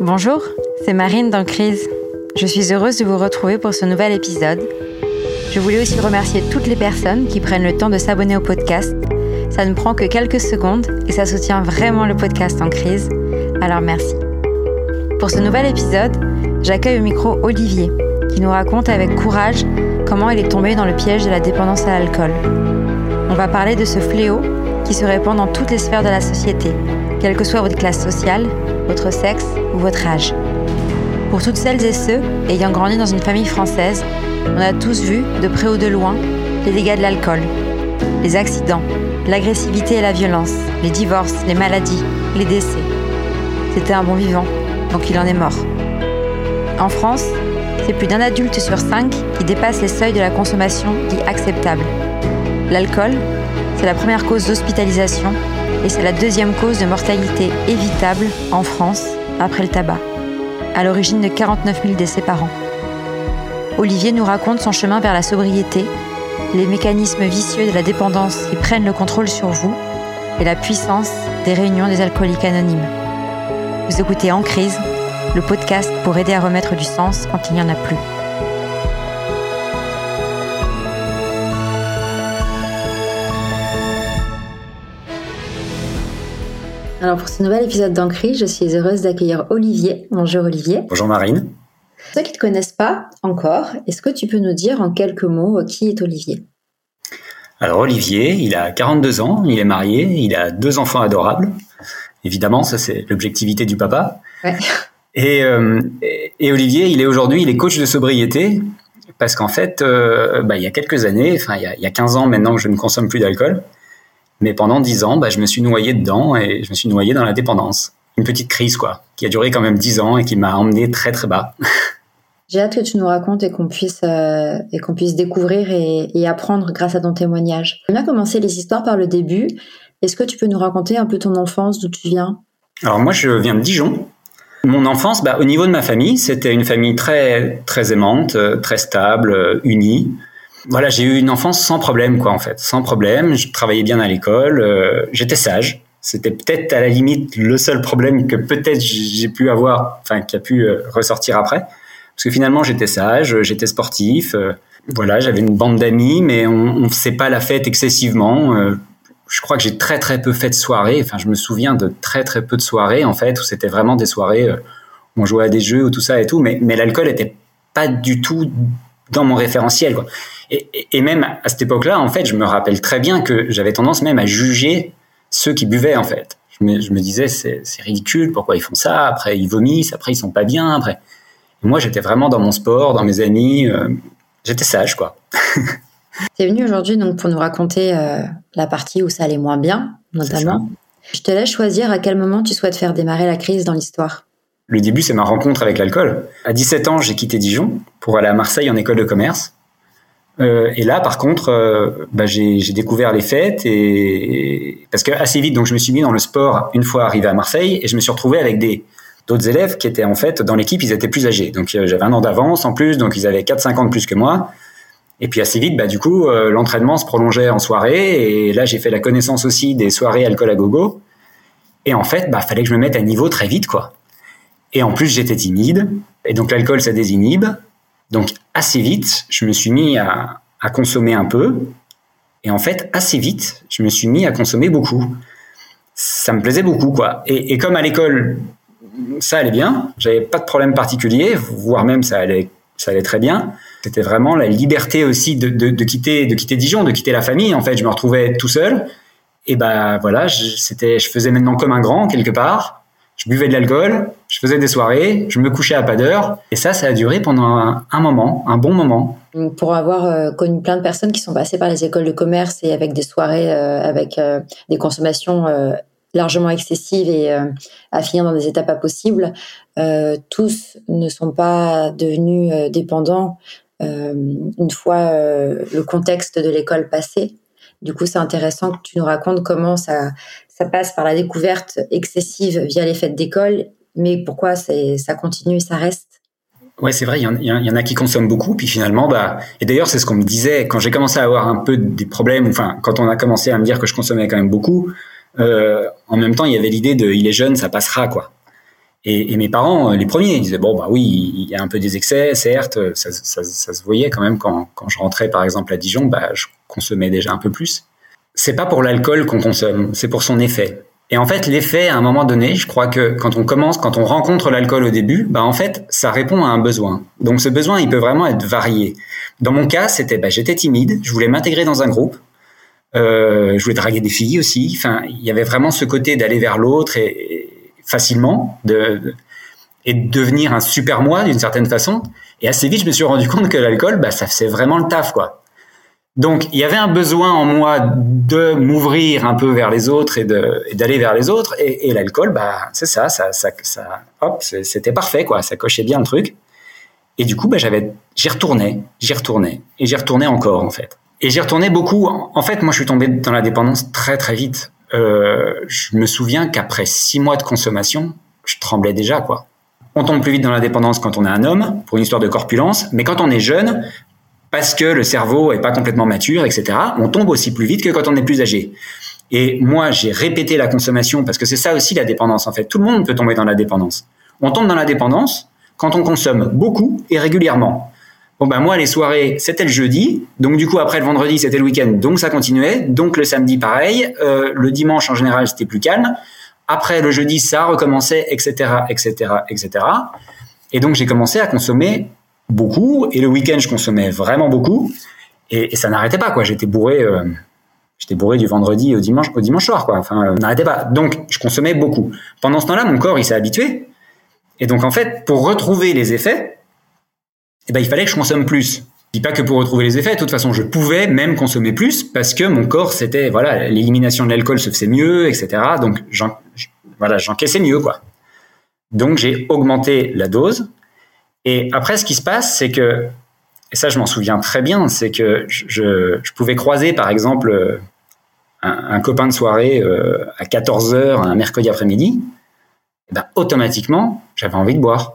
Bonjour, c'est Marine dans Crise. Je suis heureuse de vous retrouver pour ce nouvel épisode. Je voulais aussi remercier toutes les personnes qui prennent le temps de s'abonner au podcast. Ça ne prend que quelques secondes et ça soutient vraiment le podcast en crise. Alors merci. Pour ce nouvel épisode, j'accueille au micro Olivier, qui nous raconte avec courage comment il est tombé dans le piège de la dépendance à l'alcool. On va parler de ce fléau qui se répand dans toutes les sphères de la société, quelle que soit votre classe sociale, votre sexe ou votre âge. Pour toutes celles et ceux ayant grandi dans une famille française, on a tous vu, de près ou de loin, les dégâts de l'alcool, les accidents, l'agressivité et la violence, les divorces, les maladies, les décès. C'était un bon vivant, donc il en est mort. En France, c'est plus d'un adulte sur cinq qui dépasse les seuils de la consommation dits acceptable. L'alcool, c'est la première cause d'hospitalisation et c'est la deuxième cause de mortalité évitable en France après le tabac, à l'origine de 49 000 décès par an. Olivier nous raconte son chemin vers la sobriété, les mécanismes vicieux de la dépendance qui prennent le contrôle sur vous et la puissance des réunions des alcooliques anonymes. Vous écoutez En crise, le podcast pour aider à remettre du sens quand il n'y en a plus. Alors pour ce nouvel épisode d'Ancry, je suis heureuse d'accueillir Olivier. Bonjour Olivier. Bonjour Marine. Pour ceux qui ne te connaissent pas encore, est-ce que tu peux nous dire en quelques mots qui est Olivier? Alors Olivier, il a 42 ans, il est marié, il a deux enfants adorables. Évidemment, ça c'est l'objectivité du papa. Ouais. Et, euh, et, Olivier, il est aujourd'hui, il est coach de sobriété parce qu'en fait, euh, bah, il y a quelques années, enfin il y a, il y a 15 ans maintenant que je ne consomme plus d'alcool. Mais pendant dix ans, bah, je me suis noyé dedans et je me suis noyé dans la dépendance. Une petite crise, quoi, qui a duré quand même dix ans et qui m'a emmené très très bas. J'ai hâte que tu nous racontes et qu'on puisse euh, et qu'on puisse découvrir et, et, apprendre grâce à ton témoignage. On a commencé les histoires par le début. Est-ce que tu peux nous raconter un peu ton enfance, d'où tu viens? Alors moi, je viens de Dijon. Mon enfance, bah, au niveau de ma famille, c'était une famille très très aimante, euh, très stable, euh, unie voilà, j'ai eu une enfance sans problème, quoi, en fait, sans problème. Je travaillais bien à l'école, euh, j'étais sage. C'était peut-être à la limite le seul problème que peut-être j'ai pu avoir, enfin, qui a pu euh, ressortir après, parce que finalement j'étais sage, j'étais sportif. Euh, voilà, j'avais une bande d'amis, mais on, ne faisait pas la fête excessivement. je crois que j'ai très très peu fait de soirées. Enfin, je me souviens de très très peu de soirées en fait, où c'était vraiment des soirées où on jouait à des jeux ou tout ça et tout, mais, l'alcool était pas du tout dans mon référentiel. Quoi. Et, et, même à cette époque-là, en fait, je me rappelle très bien que j'avais tendance même à juger ceux qui buvaient, en fait. Je me, je me disais, c'est ridicule, pourquoi ils font ça? Après, ils vomissent, après, ils sont pas bien. Après, et moi, j'étais vraiment dans mon sport, dans mes amis. Euh, j'étais sage, quoi. tu es venu aujourd'hui donc pour nous raconter euh, la partie où ça allait moins bien, notamment. Je te laisse choisir à quel moment tu souhaites faire démarrer la crise dans l'histoire. Le début, c'est ma rencontre avec l'alcool. À 17 ans, j'ai quitté Dijon pour aller à Marseille en école de commerce. Euh, et là, par contre, euh, bah, j'ai découvert les fêtes et parce que assez vite, donc je me suis mis dans le sport une fois arrivé à Marseille et je me suis retrouvé avec des d'autres élèves qui étaient en fait dans l'équipe, ils étaient plus âgés. Donc euh, j'avais un an d'avance en plus, donc ils avaient 4-5 ans de plus que moi. Et puis assez vite, bah, du coup, l'entraînement se prolongeait en soirée et là j'ai fait la connaissance aussi des soirées alcool à gogo. Et en fait, bah, fallait que je me mette à niveau très vite, quoi. Et en plus, j'étais timide. Et donc, l'alcool, ça désinhibe. Donc, assez vite, je me suis mis à, consommer un peu. Et en fait, assez vite, je me suis mis à consommer beaucoup. Ça me plaisait beaucoup, quoi. Et, comme à l'école, ça allait bien. J'avais pas de problème particulier, voire même ça allait, très bien. C'était vraiment la liberté aussi de, quitter, de quitter Dijon, de quitter la famille. En fait, je me retrouvais tout seul. Et ben voilà, c'était, je faisais maintenant comme un grand quelque part je buvais de l'alcool, faisais des soirées, je me couchais à pas d'heure, et ça, ça a duré pendant un, moment, un bon moment. Pour avoir euh, connu plein de personnes qui sont passées par les écoles de commerce et avec des soirées euh, avec euh, des consommations largement excessives et à finir dans des états pas possibles, tous ne sont pas devenus dépendants une fois le contexte de l'école passé. Du coup, c'est intéressant que tu nous racontes comment ça, ça passe par la découverte excessive via les fêtes d'école, mais pourquoi ça continue et ça reste? Ouais, c'est vrai, il y, en, a qui consomment beaucoup, puis finalement, bah, et d'ailleurs, c'est ce qu'on me disait quand j'ai commencé à avoir un peu des problèmes, enfin, quand on a commencé à me dire que je consommais quand même beaucoup, euh, en même temps, il y avait l'idée de, il est jeune, ça passera, quoi. Et, mes parents, les premiers, ils disaient bon bah oui, il y a un peu des excès, certes, ça, ça, se voyait quand même quand, quand je rentrais par exemple à Dijon, bah je consommais déjà un peu plus. C'est pas pour l'alcool qu'on consomme, c'est pour son effet. Et en fait, l'effet, à un moment donné, je crois que quand on commence, quand on rencontre l'alcool au début, bah en fait, ça répond à un besoin. Donc ce besoin, il peut vraiment être varié. Dans mon cas, c'était, bah, j'étais timide, je voulais m'intégrer dans un groupe, euh, je voulais draguer des filles aussi. Enfin, il y avait vraiment ce côté d'aller vers l'autre et, facilement, de, et de devenir un super moi d'une certaine façon. Et assez vite, je me suis rendu compte que l'alcool, bah, ça faisait vraiment le taf, quoi. Donc, il y avait un besoin en moi de m'ouvrir un peu vers les autres et d'aller vers les autres. Et, l'alcool, bah, c'est ça, ça, ça, ça c'était parfait, quoi. Ça cochait bien le truc. Et du coup, bah, j'avais, j'y retournais, j'y retournais, et j'y retournais encore, en fait. Et j'y retournais beaucoup. En fait, moi, je suis tombé dans la dépendance très, très vite. Euh, je me souviens qu'après six mois de consommation, je tremblais déjà, quoi. On tombe plus vite dans la dépendance quand on est un homme, pour une histoire de corpulence, mais quand on est jeune, parce que le cerveau est pas complètement mature, etc. On tombe aussi plus vite que quand on est plus âgé. Et moi, j'ai répété la consommation parce que c'est ça aussi la dépendance. En fait, tout le monde peut tomber dans la dépendance. On tombe dans la dépendance quand on consomme beaucoup et régulièrement. Bon ben moi les soirées c'était le jeudi, donc du coup après le vendredi c'était le week-end, donc ça continuait, donc le samedi pareil, euh, le dimanche en général c'était plus calme, après le jeudi ça recommençait, etc., etc., etc. Et donc j'ai commencé à consommer beaucoup et le week-end je consommais vraiment beaucoup et, ça n'arrêtait pas quoi. J'étais bourré, euh, j'étais bourré du vendredi au dimanche au dimanche soir quoi. Enfin, euh, n'arrêtait pas. Donc je consommais beaucoup. Pendant ce temps-là, mon corps il s'est habitué et donc en fait pour retrouver les effets, eh ben il fallait que je consomme plus. Je dis pas que pour retrouver les effets, de toute façon, je pouvais même consommer plus parce que mon corps, c'était, voilà, l'élimination de l'alcool se faisait mieux, etc. Donc, voilà, j'encaissais mieux, quoi. Donc, j'ai augmenté la dose et après, ce qui se passe, c'est que, et ça je m'en souviens très bien, c'est que je, pouvais croiser par exemple un, copain de soirée euh, à 14h un mercredi après-midi, et ben, automatiquement, j'avais envie de boire.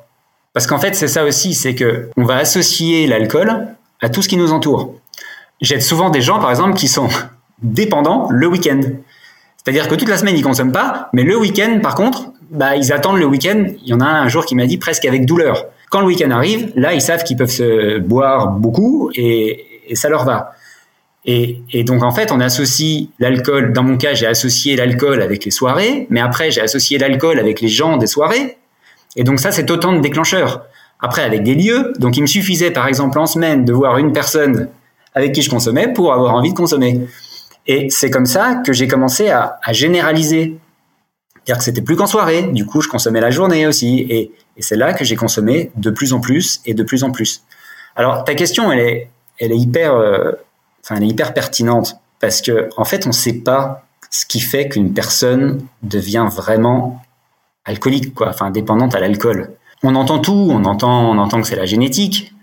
Parce qu'en fait, c'est ça aussi, c'est que on va associer l'alcool à tout ce qui nous entoure. J'aide souvent des gens, par exemple, qui sont dépendants le week-end. C'est-à-dire que toute la semaine, ils consomment pas, mais le week-end, par contre, bah, ils attendent le week-end. Il y en a un jour qui m'a dit presque avec douleur. Quand le week-end arrive, là, ils savent qu'ils peuvent se boire beaucoup et, ça leur va. Et, donc, en fait, on associe l'alcool. Dans mon cas, j'ai associé l'alcool avec les soirées, mais après, j'ai associé l'alcool avec les gens des soirées. Et donc, ça, c'est autant de déclencheurs. Après, avec des lieux. Donc, il me suffisait, par exemple, en semaine, de voir une personne avec qui je consommais pour avoir envie de consommer. Et c'est comme ça que j'ai commencé à, généraliser. C'est-à-dire que c'était plus qu'en soirée. Du coup, je consommais la journée aussi. Et, c'est là que j'ai consommé de plus en plus et de plus en plus. Alors ta question, elle est, elle est hyper, euh, enfin, elle est hyper pertinente parce que en fait, on ne sait pas ce qui fait qu'une personne devient vraiment alcoolique, quoi, enfin dépendante à l'alcool. On entend tout, on entend, on entend que c'est la génétique.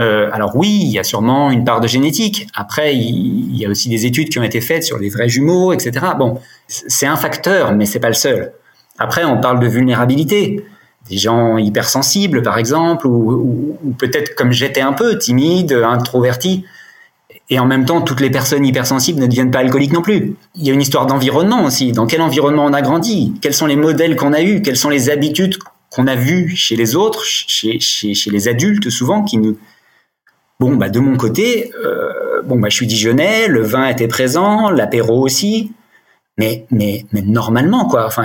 Euh, alors oui, il y a sûrement une part de génétique. Après, il, y a aussi des études qui ont été faites sur les vrais jumeaux, etc. Bon, c'est un facteur, mais c'est pas le seul. Après, on parle de vulnérabilité des gens hypersensibles, par exemple, ou, peut-être comme j'étais un peu timide, introverti. Et en même temps, toutes les personnes hypersensibles ne deviennent pas alcooliques non plus. Il y a une histoire d'environnement aussi. Dans quel environnement on a grandi? Quels sont les modèles qu'on a eus? Quelles sont les habitudes qu'on a vues chez les autres, chez, les adultes souvent, qui nous... Bon, bah de mon côté, euh, bon, bah je suis dijonnais, le vin était présent, l'apéro aussi. Mais mais normalement quoi. Enfin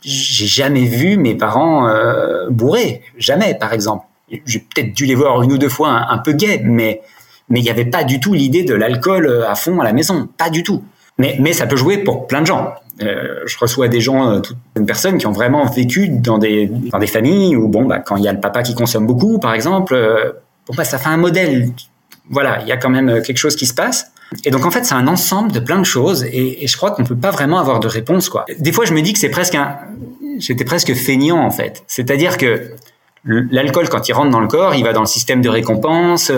j'ai jamais vu mes parents euh, bourrés. Jamais par exemple. J'ai peut-être dû les voir une ou deux fois un, peu gays mais mais il n'y avait pas du tout l'idée de l'alcool euh, à fond à la maison. Pas du tout. Mais mais ça peut jouer pour plein de gens. Je reçois des gens toutes personnes qui ont vraiment vécu dans des dans des familles où bon bah quand il y a le papa qui consomme beaucoup par exemple bon bah ça fait un modèle voilà il y a quand même quelque chose qui se passe et donc en fait, c'est un ensemble de plein de choses et, je crois qu'on peut pas vraiment avoir de réponse quoi. Des fois, je me dis que c'est presque un, j'étais presque feignant en fait. C'est-à-dire que l'alcool quand il rentre dans le corps, il va dans le système de récompense,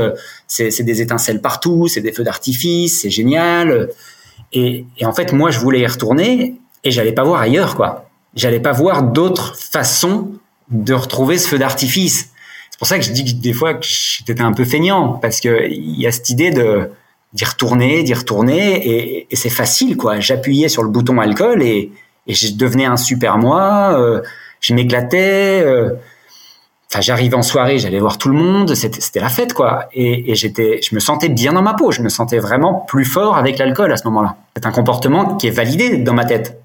c'est des étincelles partout, c'est des feux d'artifice, c'est génial. Et, et, en fait, moi, je voulais y retourner et j'allais pas voir ailleurs quoi. J'allais pas voir d'autres façons de retrouver ce feu d'artifice. Pour ça que je dis que des fois que j'étais un peu feignant parce que il y a cette idée de d'y retourner, d'y retourner, et, c'est facile, quoi. J'appuyais sur le bouton alcool et, et je devenais un super moi. Euh, je m'éclatais. Euh, enfin, j'arrivais en soirée, j'allais voir tout le monde, c'était la fête, quoi. Et, et j'étais, je me sentais bien dans ma peau, je me sentais vraiment plus fort avec l'alcool à ce moment-là. C'est un comportement qui est validé dans ma tête.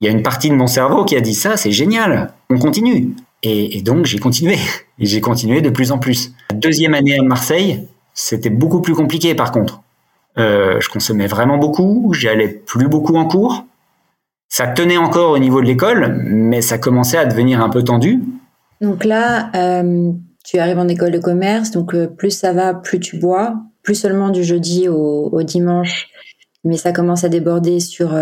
Il y a une partie de mon cerveau qui a dit ça, c'est génial, on continue. Et, donc j'ai continué, et j'ai continué de plus en plus. La deuxième année à Marseille, c'était beaucoup plus compliqué par contre. Euh, je consommais vraiment beaucoup, j'allais plus beaucoup en cours. Ça tenait encore au niveau de l'école, mais ça commençait à devenir un peu tendu. Donc là, euh, tu arrives en école de commerce, donc euh, plus ça va, plus tu bois, plus seulement du jeudi au, au dimanche, mais ça commence à déborder sur,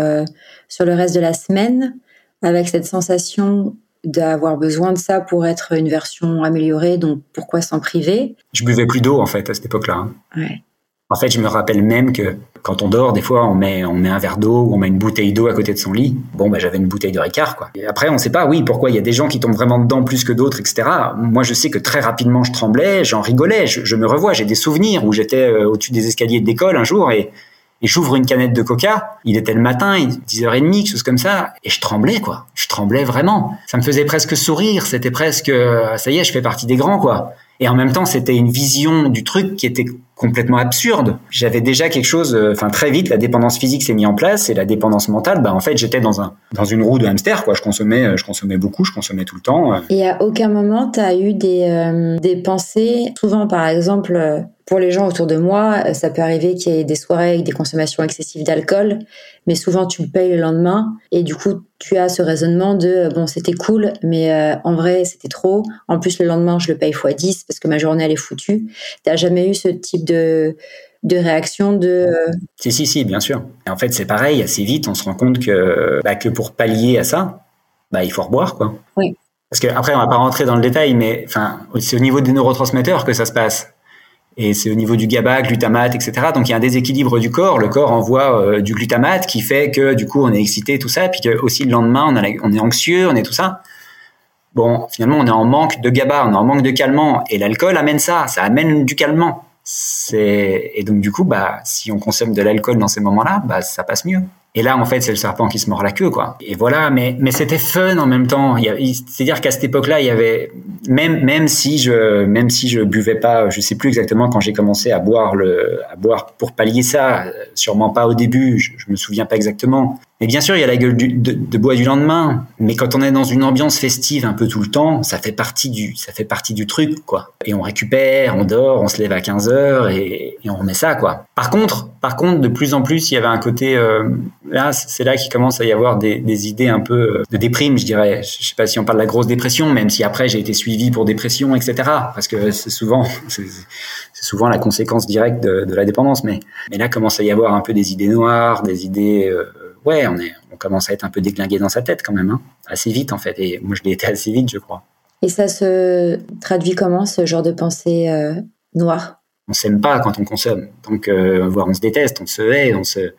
sur le reste de la semaine, avec cette sensation d'avoir besoin de ça pour être une version améliorée, donc pourquoi s'en priver? Je buvais plus d'eau en fait à cette époque-là. Hein. Ouais. En fait, je me rappelle même que quand on dort, des fois, on met, on met un verre d'eau ou on met une bouteille d'eau à côté de son lit. Bon, bah, j'avais une bouteille de Ricard, quoi. Et après, on sait pas, oui, pourquoi il y a des gens qui tombent vraiment dedans plus que d'autres, etc. Moi, je sais que très rapidement, je tremblais, j'en rigolais, je, je, me revois, j'ai des souvenirs où j'étais euh, au-dessus des escaliers de l'école un jour et, et j'ouvre une canette de coca. Il était le matin, 10h30, quelque chose comme ça. Et je tremblais, quoi. Je tremblais vraiment. Ça me faisait presque sourire. C'était presque, euh, ça y est, je fais partie des grands, quoi. Et en même temps, c'était une vision du truc qui était complètement absurde. J'avais déjà quelque chose, euh, enfin très vite, la dépendance physique s'est mise en place et la dépendance mentale, bah en fait j'étais dans un dans une roue de hamster quoi. Je consommais, euh, je consommais beaucoup, je consommais tout le temps. Euh. Et à aucun moment tu as eu des des pensées. Souvent par exemple pour les gens autour de moi, ça peut arriver qu'il y ait des soirées avec des consommations excessives d'alcool, mais souvent tu le payes le lendemain et du coup tu as ce raisonnement de bon c'était cool, mais en vrai c'était trop. En plus le lendemain je le paye x 10 parce que ma journée elle est foutue. T'as jamais eu ce type de de réaction de euh, Si si si bien sûr. Et en fait c'est pareil assez vite on se rend compte que bah, que pour pallier à ça, bah il faut reboire quoi. Oui. Parce que après on va pas rentrer dans le détail, mais enfin c'est au niveau des neurotransmetteurs que ça se passe et c'est au niveau du GABA, glutamate, etc. Donc il y a un déséquilibre du corps. Le corps envoie euh, du glutamate qui fait que du coup on est excité, tout ça, puis que aussi le lendemain on, a, on est anxieux, on est tout ça. Bon, finalement on est en manque de GABA, on est en manque de calmant, et l'alcool amène ça, ça amène du calmant. C'est et donc du coup bah si on consomme de l'alcool dans ces moments-là, bah ça passe mieux. Et là, en fait, c'est le serpent qui se mord la queue, quoi. Et voilà, mais mais c'était fun en même temps. C'est-à-dire qu'à cette époque-là, il y avait même même si je même si je buvais pas, je sais plus exactement quand j'ai commencé à boire le à boire pour pallier ça. Sûrement pas au début, je, je me souviens pas exactement. Mais bien sûr, il y a la gueule de, bois du lendemain. Mais quand on est dans une ambiance festive un peu tout le temps, ça fait partie du, ça fait partie du truc, quoi. Et on récupère, on dort, on se lève à 15 heures et, on remet ça, quoi. Par contre, par contre, de plus en plus, il y avait un côté, euh, là, c'est là qu'il commence à y avoir des, des, idées un peu euh, de déprime, je dirais. Je sais pas si on parle de la grosse dépression, même si après j'ai été suivi pour dépression, etc. Parce que c'est souvent, c'est souvent la conséquence directe de, de, la dépendance. Mais, mais là commence à y avoir un peu des idées noires, des idées euh, ouais, on, est, on commence à être un peu déglingué dans sa tête quand même, hein. assez vite en fait. Et moi, je l'ai été assez vite, je crois. Et ça se traduit comment, ce genre de pensée euh, noire? On s'aime pas quand on consomme. Donc, euh, voire on se déteste, on se hait, on se,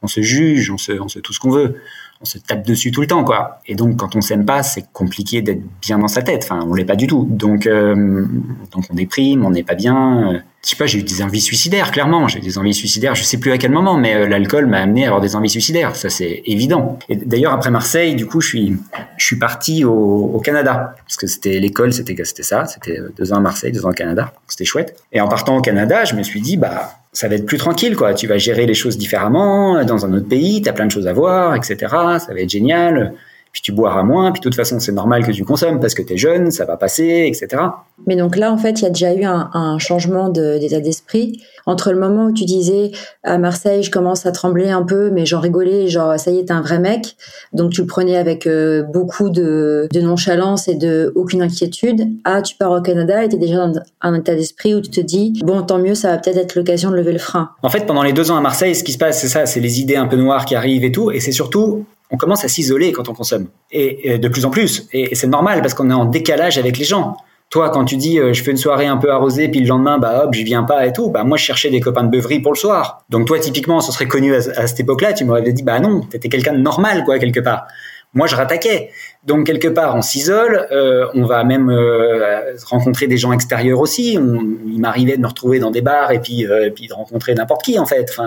on se juge, on se, on se tout ce qu'on veut. On se tape dessus tout le temps, quoi. Et donc, quand on s'aime pas, c'est compliqué d'être bien dans sa tête. Enfin, on l'est pas du tout. Donc, euh, donc on déprime, on n'est pas bien je sais pas, j'ai eu des envies suicidaires, clairement. J'ai eu des envies suicidaires, je sais plus à quel moment, mais euh, l'alcool m'a amené à avoir des envies suicidaires. Ça, c'est évident. Et d'ailleurs, après Marseille, du coup, je suis, je suis parti au, au Canada. Parce que c'était l'école, c'était, c'était ça. C'était deux ans à Marseille, deux ans au Canada. C'était chouette. Et en partant au Canada, je me suis dit, bah, ça va être plus tranquille, quoi. Tu vas gérer les choses différemment, dans un autre pays, t'as plein de choses à voir, etc. Ça va être génial puis tu boiras moins, puis de toute façon c'est normal que tu consommes parce que tu es jeune, ça va passer, etc. Mais donc là, en fait, il y a déjà eu un, un changement d'état d'esprit entre le moment où tu disais à Marseille, je commence à trembler un peu, mais j'en rigolais, genre ça y est, t'es un vrai mec. Donc tu le prenais avec euh, beaucoup de, de, nonchalance et de aucune inquiétude. Ah, tu pars au Canada et t'es déjà dans un état d'esprit où tu te dis, bon, tant mieux, ça va peut-être être, l'occasion de lever le frein. En fait, pendant les deux ans à Marseille, ce qui se passe, c'est ça, c'est les idées un peu noires qui arrivent et tout, et c'est surtout on commence à s'isoler quand on consomme. Et, de plus en plus. Et, c'est normal parce qu'on est en décalage avec les gens. Toi, quand tu dis euh, je fais une soirée un peu arrosée, puis le lendemain, bah hop, je viens pas et tout, bah moi je cherchais des copains de beuverie pour le soir. Donc toi, typiquement, ce serait connu à, cette époque-là, tu m'aurais dit bah non, t'étais quelqu'un de normal quoi quelque part. Moi, je rattaquais. Donc quelque part, on s'isole. Euh, on va même euh, rencontrer des gens extérieurs aussi. On, il m'arrivait de me retrouver dans des bars et puis, de rencontrer n'importe qui en fait.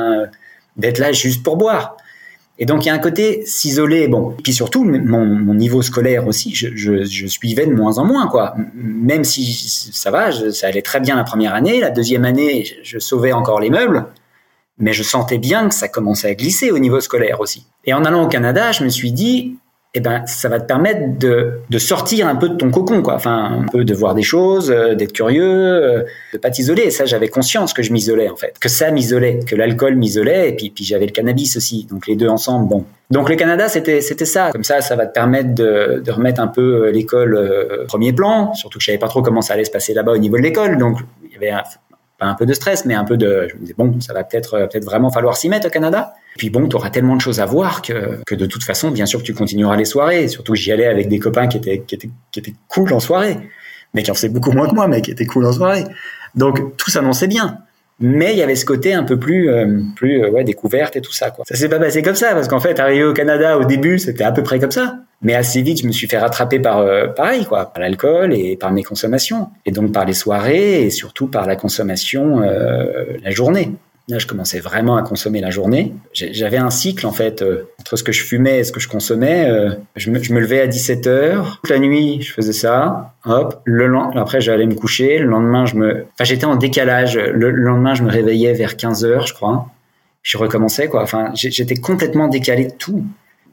D'être là juste pour boire. Et donc il y a un côté s'isoler, bon. Et puis surtout mon, niveau scolaire aussi, je, suivais de moins en moins quoi. Même si ça va, ça allait très bien la première année, la deuxième année je sauvais encore les meubles, mais je sentais bien que ça commençait à glisser au niveau scolaire aussi. Et en allant au Canada, je me suis dit eh ben, ça va te permettre de, de, sortir un peu de ton cocon, quoi. Enfin, un peu de voir des choses, euh, d'être curieux, euh, de pas t'isoler. Et ça, j'avais conscience que je m'isolais, en fait. Que ça m'isolait, que l'alcool m'isolait, et puis, puis j'avais le cannabis aussi. Donc, les deux ensemble, bon. Donc, le Canada, c'était, c'était ça. Comme ça, ça va te permettre de, de remettre un peu euh, l'école premier plan. Surtout que je savais pas trop comment ça allait se passer là-bas au niveau de l'école. Donc, il y avait un, pas un peu de stress, mais un peu de, je me disais, bon, ça va peut-être, peut-être vraiment falloir s'y mettre au Canada. Puis bon, tu auras tellement de choses à voir que, que de toute façon, bien sûr que tu continueras les soirées. Surtout j'y allais avec des copains qui étaient, qui étaient, qui étaient cool en soirée, mais qui en faisaient beaucoup moins que moi, mais qui étaient cool en soirée. Donc tout s'annonçait bien. Mais il y avait ce côté un peu plus, euh, plus euh, ouais, découverte et tout ça. Quoi. Ça s'est pas passé comme ça, parce qu'en fait, arrivé au Canada au début, c'était à peu près comme ça. Mais assez vite, je me suis fait rattraper par euh, pareil, quoi, par l'alcool et par mes consommations, et donc par les soirées et surtout par la consommation euh, la journée. Là, je commençais vraiment à consommer la journée. J'avais un cycle, en fait, euh, entre ce que je fumais et ce que je consommais. Je, me, levais à 17 heures. Toute la nuit, je faisais ça. Hop. Le après, j'allais me coucher. Le lendemain, je me, enfin, j'étais en décalage. Le, le, lendemain, je me réveillais vers 15 heures, je crois. Je recommençais, quoi. Enfin, j'étais complètement décalé de tout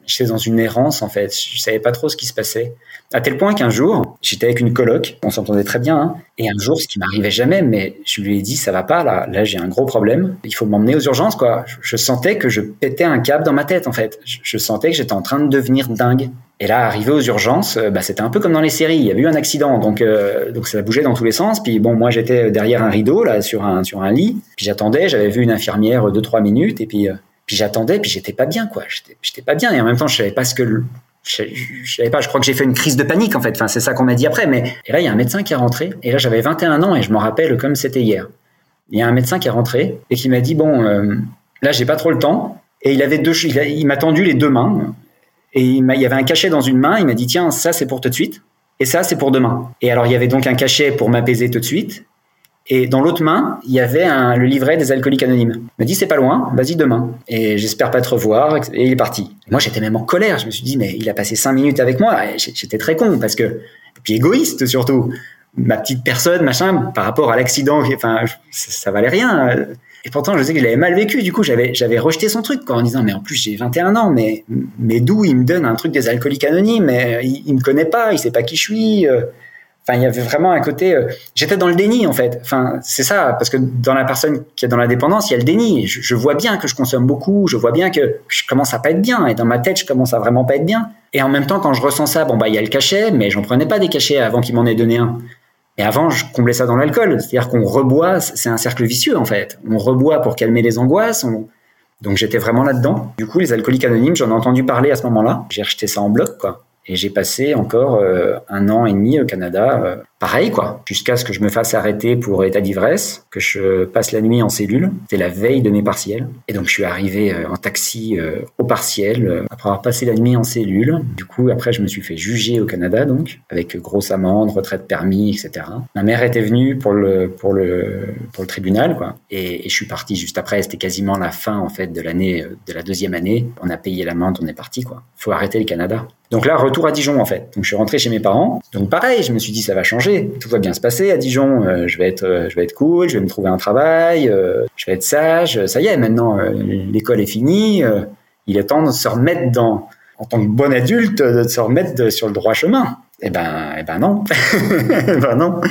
j'étais dans une errance en fait. Je savais pas trop ce qui se passait. À tel point qu'un jour, j'étais avec une coloc, on s'entendait très bien, hein, et un jour, ce qui m'arrivait jamais, mais je lui ai dit ça va pas là, là j'ai un gros problème, il faut m'emmener aux urgences quoi. Je, sentais que je pétais un câble dans ma tête en fait. Je, sentais que j'étais en train de devenir dingue. Et là, arrivé aux urgences, bah, c'était un peu comme dans les séries. Il y a eu un accident, donc euh, donc ça bougeait dans tous les sens. Puis bon, moi j'étais derrière un rideau là sur un sur un lit. Puis j'attendais, j'avais vu une infirmière deux trois minutes, et puis euh, j'attendais, puis j'étais pas bien, quoi. J'étais pas bien, et en même temps, je savais pas ce que, je, je savais pas. Je crois que j'ai fait une crise de panique, en fait. C'est ça qu'on m'a dit après. Mais là, il y a un médecin qui est rentré, et là, j'avais 21 ans, et je m'en rappelle comme c'était hier. Il y a un médecin qui est rentré et qui m'a dit bon, euh, là, j'ai pas trop le temps, et il avait deux, il m'a tendu les deux mains, et il, il y avait un cachet dans une main. Il m'a dit tiens, ça c'est pour tout de suite, et ça c'est pour demain. Et alors, il y avait donc un cachet pour m'apaiser tout de suite, et dans l'autre main, il y avait le livret des alcooliques anonymes. Il m'a dit c'est pas loin, vas-y demain. Et j'espère pas te revoir. Et il est parti. Moi j'étais même en colère. Je me suis dit mais il a passé cinq minutes avec moi. J'étais très con parce que et puis égoïste surtout. Ma petite personne machin par rapport à l'accident. Enfin ça, valait rien. Et pourtant je sais que je mal vécu. Du coup j'avais rejeté son truc quoi, en disant mais en plus j'ai 21 ans. Mais mais d'où il me donne un truc des alcooliques anonymes? Mais il, il me connaît pas. Il sait pas qui je suis. Enfin, il y avait vraiment un côté. Euh, J'étais dans le déni en fait. Enfin, c'est ça, parce que dans la personne qui est dans la dépendance, il y a le déni. Je, vois bien que je consomme beaucoup. Je vois bien que je commence à pas être bien. Et dans ma tête, je commence à vraiment pas être bien. Et en même temps, quand je ressens ça, bon bah il y a le cachet, mais j'en prenais pas des cachets avant qu'il m'en ait donné un. Et avant, je comblais ça dans l'alcool. C'est-à-dire qu'on reboit. C'est un cercle vicieux en fait. On reboit pour calmer les angoisses. On... Donc j'étais vraiment là-dedans. Du coup, les alcooliques anonymes, j'en ai entendu parler à ce moment-là. J'ai rejeté ça en bloc, quoi. Et j'ai passé encore euh, un an et demi au Canada, euh, pareil quoi, jusqu'à ce que je me fasse arrêter pour état d'ivresse, que je passe la nuit en cellule. C'était la veille de mes partiels. Et donc je suis arrivé euh, en taxi au partiel, après avoir passé la nuit en cellule. Du coup, après, je me suis fait juger au Canada, donc, avec grosse amende, retraite permis, etc. Ma mère était venue pour le, pour le, pour le tribunal, quoi. Et, et je suis parti juste après. C'était quasiment la fin, en fait, de l'année, de la deuxième année. On a payé l'amende, on est parti, quoi. Faut arrêter le Canada. Donc là, retour à Dijon en fait. Donc je suis rentré chez mes parents. Donc pareil, je me suis dit ça va changer, tout va bien se passer à Dijon. Euh, je vais être, euh, je vais être cool, je vais me trouver un travail, euh, je vais être sage. Ça y est, maintenant l'école est finie. il est temps de se remettre dans, en tant que bon adulte, de se remettre sur le droit chemin. Eh ben, eh ben non. ben non.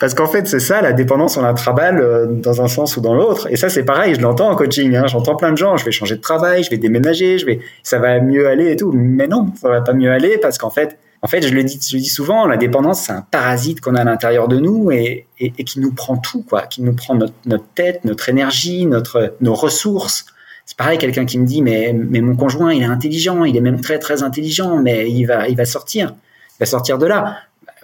Parce qu'en fait, c'est ça, la dépendance, on la traballe euh, dans un sens ou dans l'autre. Et ça, c'est pareil, je l'entends en coaching. Hein. J'entends plein de gens, je vais changer de travail, je vais déménager, je vais, ça va mieux aller et tout. Mais non, ça va pas mieux aller parce qu'en fait, en fait, je le dis, souvent, la dépendance, c'est un parasite qu'on a à l'intérieur de nous et, qui nous prend tout, quoi, qui nous prend notre, tête, notre énergie, notre, nos ressources. C'est pareil, quelqu'un qui me dit, mais, mais mon conjoint, il est intelligent, il est même très, très intelligent, mais il va, il va sortir va sortir de là.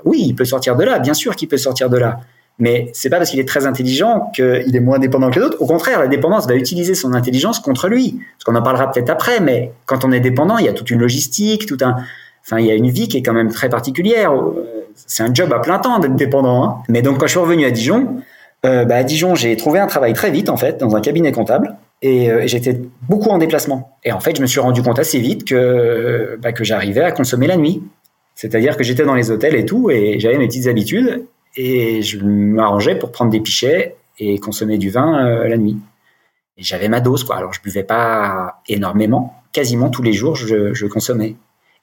Oui, il peut sortir de là, bien sûr qu'il peut sortir de là. Mais c'est pas parce qu'il est très intelligent qu'il est moins dépendant que les autres. Au contraire, la dépendance va utiliser son intelligence contre lui. Parce qu'on en parlera peut-être après, mais quand on est dépendant, il y a toute une logistique, tout un, enfin, il y a une vie qui est quand même très particulière. C'est un job à plein temps d'être dépendant. Hein. Mais donc, quand je suis revenu à Dijon, euh, bah, à Dijon, j'ai trouvé un travail très vite, en fait, dans un cabinet comptable. et, euh, j'étais beaucoup en déplacement. Et en fait, je me suis rendu compte assez vite que, bah, que j'arrivais à consommer la nuit. C'est-à-dire que j'étais dans les hôtels et tout, et j'avais mes petites habitudes, et je m'arrangeais pour prendre des pichets et consommer du vin euh, la nuit. Et j'avais ma dose, quoi. Alors, je buvais pas énormément. Quasiment tous les jours, je consommais.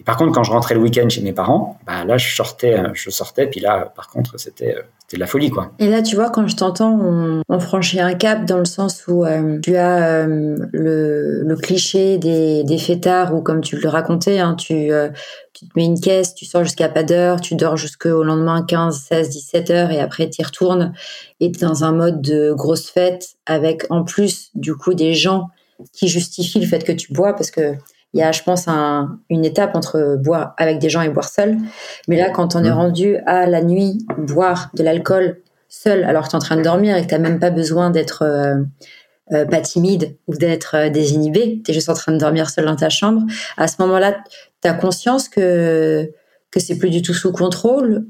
Par contre, quand je rentrais le week-end chez mes parents, bah là, je sortais, je sortais, puis là, par contre, c'était euh, c'était de la folie, quoi. Et là, tu vois, quand je t'entends, on, franchit un cap dans le sens où euh, tu as euh, le, cliché des, des fêtards où, comme tu le racontais, hein, tu, tu te mets une caisse, tu sors jusqu'à pas d'heure, tu dors jusqu'au lendemain 15, 16, 17 heures et après tu y retournes et es dans un mode de grosse fête avec en plus, du coup, des gens qui justifient le fait que tu bois parce que il y a, je pense, un, une étape entre boire avec des gens et boire seul. Mais là, quand on est rendu à la nuit, boire de l'alcool seul alors que tu es en train de dormir et que tu n'as même pas besoin d'être euh, euh, pas timide ou d'être euh, désinhibé, tu es juste en train de dormir seul dans ta chambre, à ce moment-là, tu as conscience que, que c'est plus du tout sous contrôle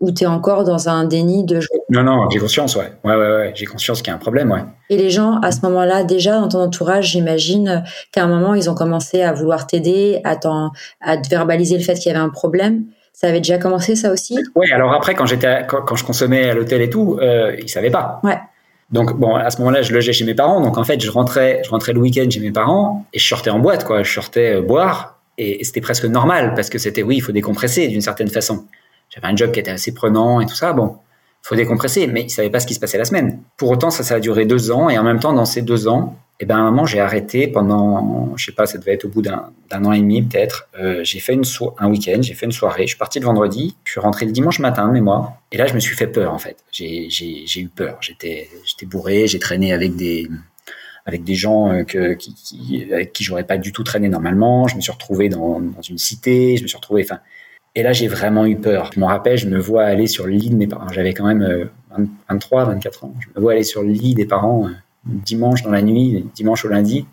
ou tu es encore dans un déni de Non, non, j'ai conscience, ouais. Ouais, ouais, ouais. J'ai conscience qu'il y a un problème, ouais. Et les gens, à ce moment-là, déjà dans ton entourage, j'imagine qu'à un moment, ils ont commencé à vouloir t'aider, à, à te verbaliser le fait qu'il y avait un problème. Ça avait déjà commencé, ça aussi? Oui, alors après, quand, j'étais quand, je consommais à l'hôtel et tout, euh, ils savaient pas. Ouais. Donc bon, à ce moment-là, je logeais chez mes parents. Donc en fait, je rentrais, je rentrais le week-end chez mes parents et je sortais en boîte, quoi. Je sortais euh, boire et, et c'était presque normal parce que c'était oui, il faut décompresser d'une certaine façon. J'avais un job qui était assez prenant et tout ça. Bon, faut décompresser, mais ils savaient pas ce qui se passait la semaine. Pour autant, ça, ça a duré deux ans, et en même temps, dans ces deux ans, eh ben, à un moment, j'ai arrêté pendant, je sais pas, ça devait être au bout d'un an et demi peut-être. Euh, j'ai fait une un week-end, j'ai fait une soirée. Je suis parti le vendredi, je suis rentré le dimanche matin de mémoire, et là, je me suis fait peur en fait. J'ai eu peur. J'étais bourré, j'ai traîné avec des avec des gens euh, que, qui, qui, avec qui j'aurais pas du tout traîné normalement. Je me suis retrouvé dans, dans une cité, je me suis retrouvé, et là, j'ai vraiment eu peur. Je me rappelle, je me vois aller sur le lit de mes parents. J'avais quand même 23, euh, 24 ans. Je me vois aller sur le lit des parents euh, dimanche dans la nuit, dimanche au lundi.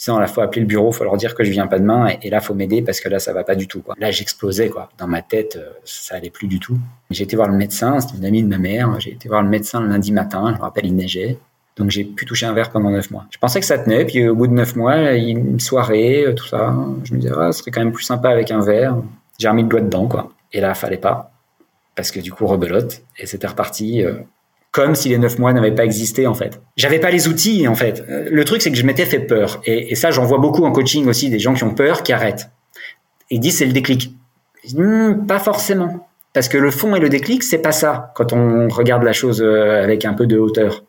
Sans à la fois appeler le bureau, faut leur dire que je viens pas demain, et, là faut m'aider parce que là ça va pas du tout. Là j'explosais quoi. Dans ma tête, euh, ça allait plus du tout. J'ai été voir le médecin, c'était une amie de ma mère. J'ai été voir le médecin le lundi matin. Je me rappelle, il neigeait. Donc j'ai pu toucher un verre pendant neuf mois. Je pensais que ça tenait, puis au bout de neuf mois, une soirée, tout ça, je me disais, ah, ce serait quand même plus sympa avec un verre j'ai remis le doigt dedans, quoi. Et là, fallait pas, parce que du coup, rebelote, et c'était reparti euh, comme si les neuf mois n'avaient pas existé, en fait. J'avais pas les outils, en fait. Euh, le truc, c'est que je m'étais fait peur. Et, ça, j'en vois beaucoup en coaching aussi, des gens qui ont peur, qui arrêtent. Et disent, c'est le déclic. Hmm, pas forcément. Parce que le fond et le déclic, c'est pas ça, quand on regarde la chose euh, avec un peu de hauteur.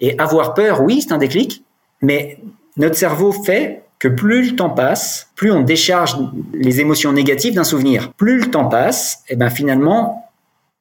Et avoir peur, oui, c'est un déclic, mais notre cerveau fait que plus le temps passe, plus on décharge les émotions négatives d'un souvenir. Plus le temps passe, et eh ben finalement,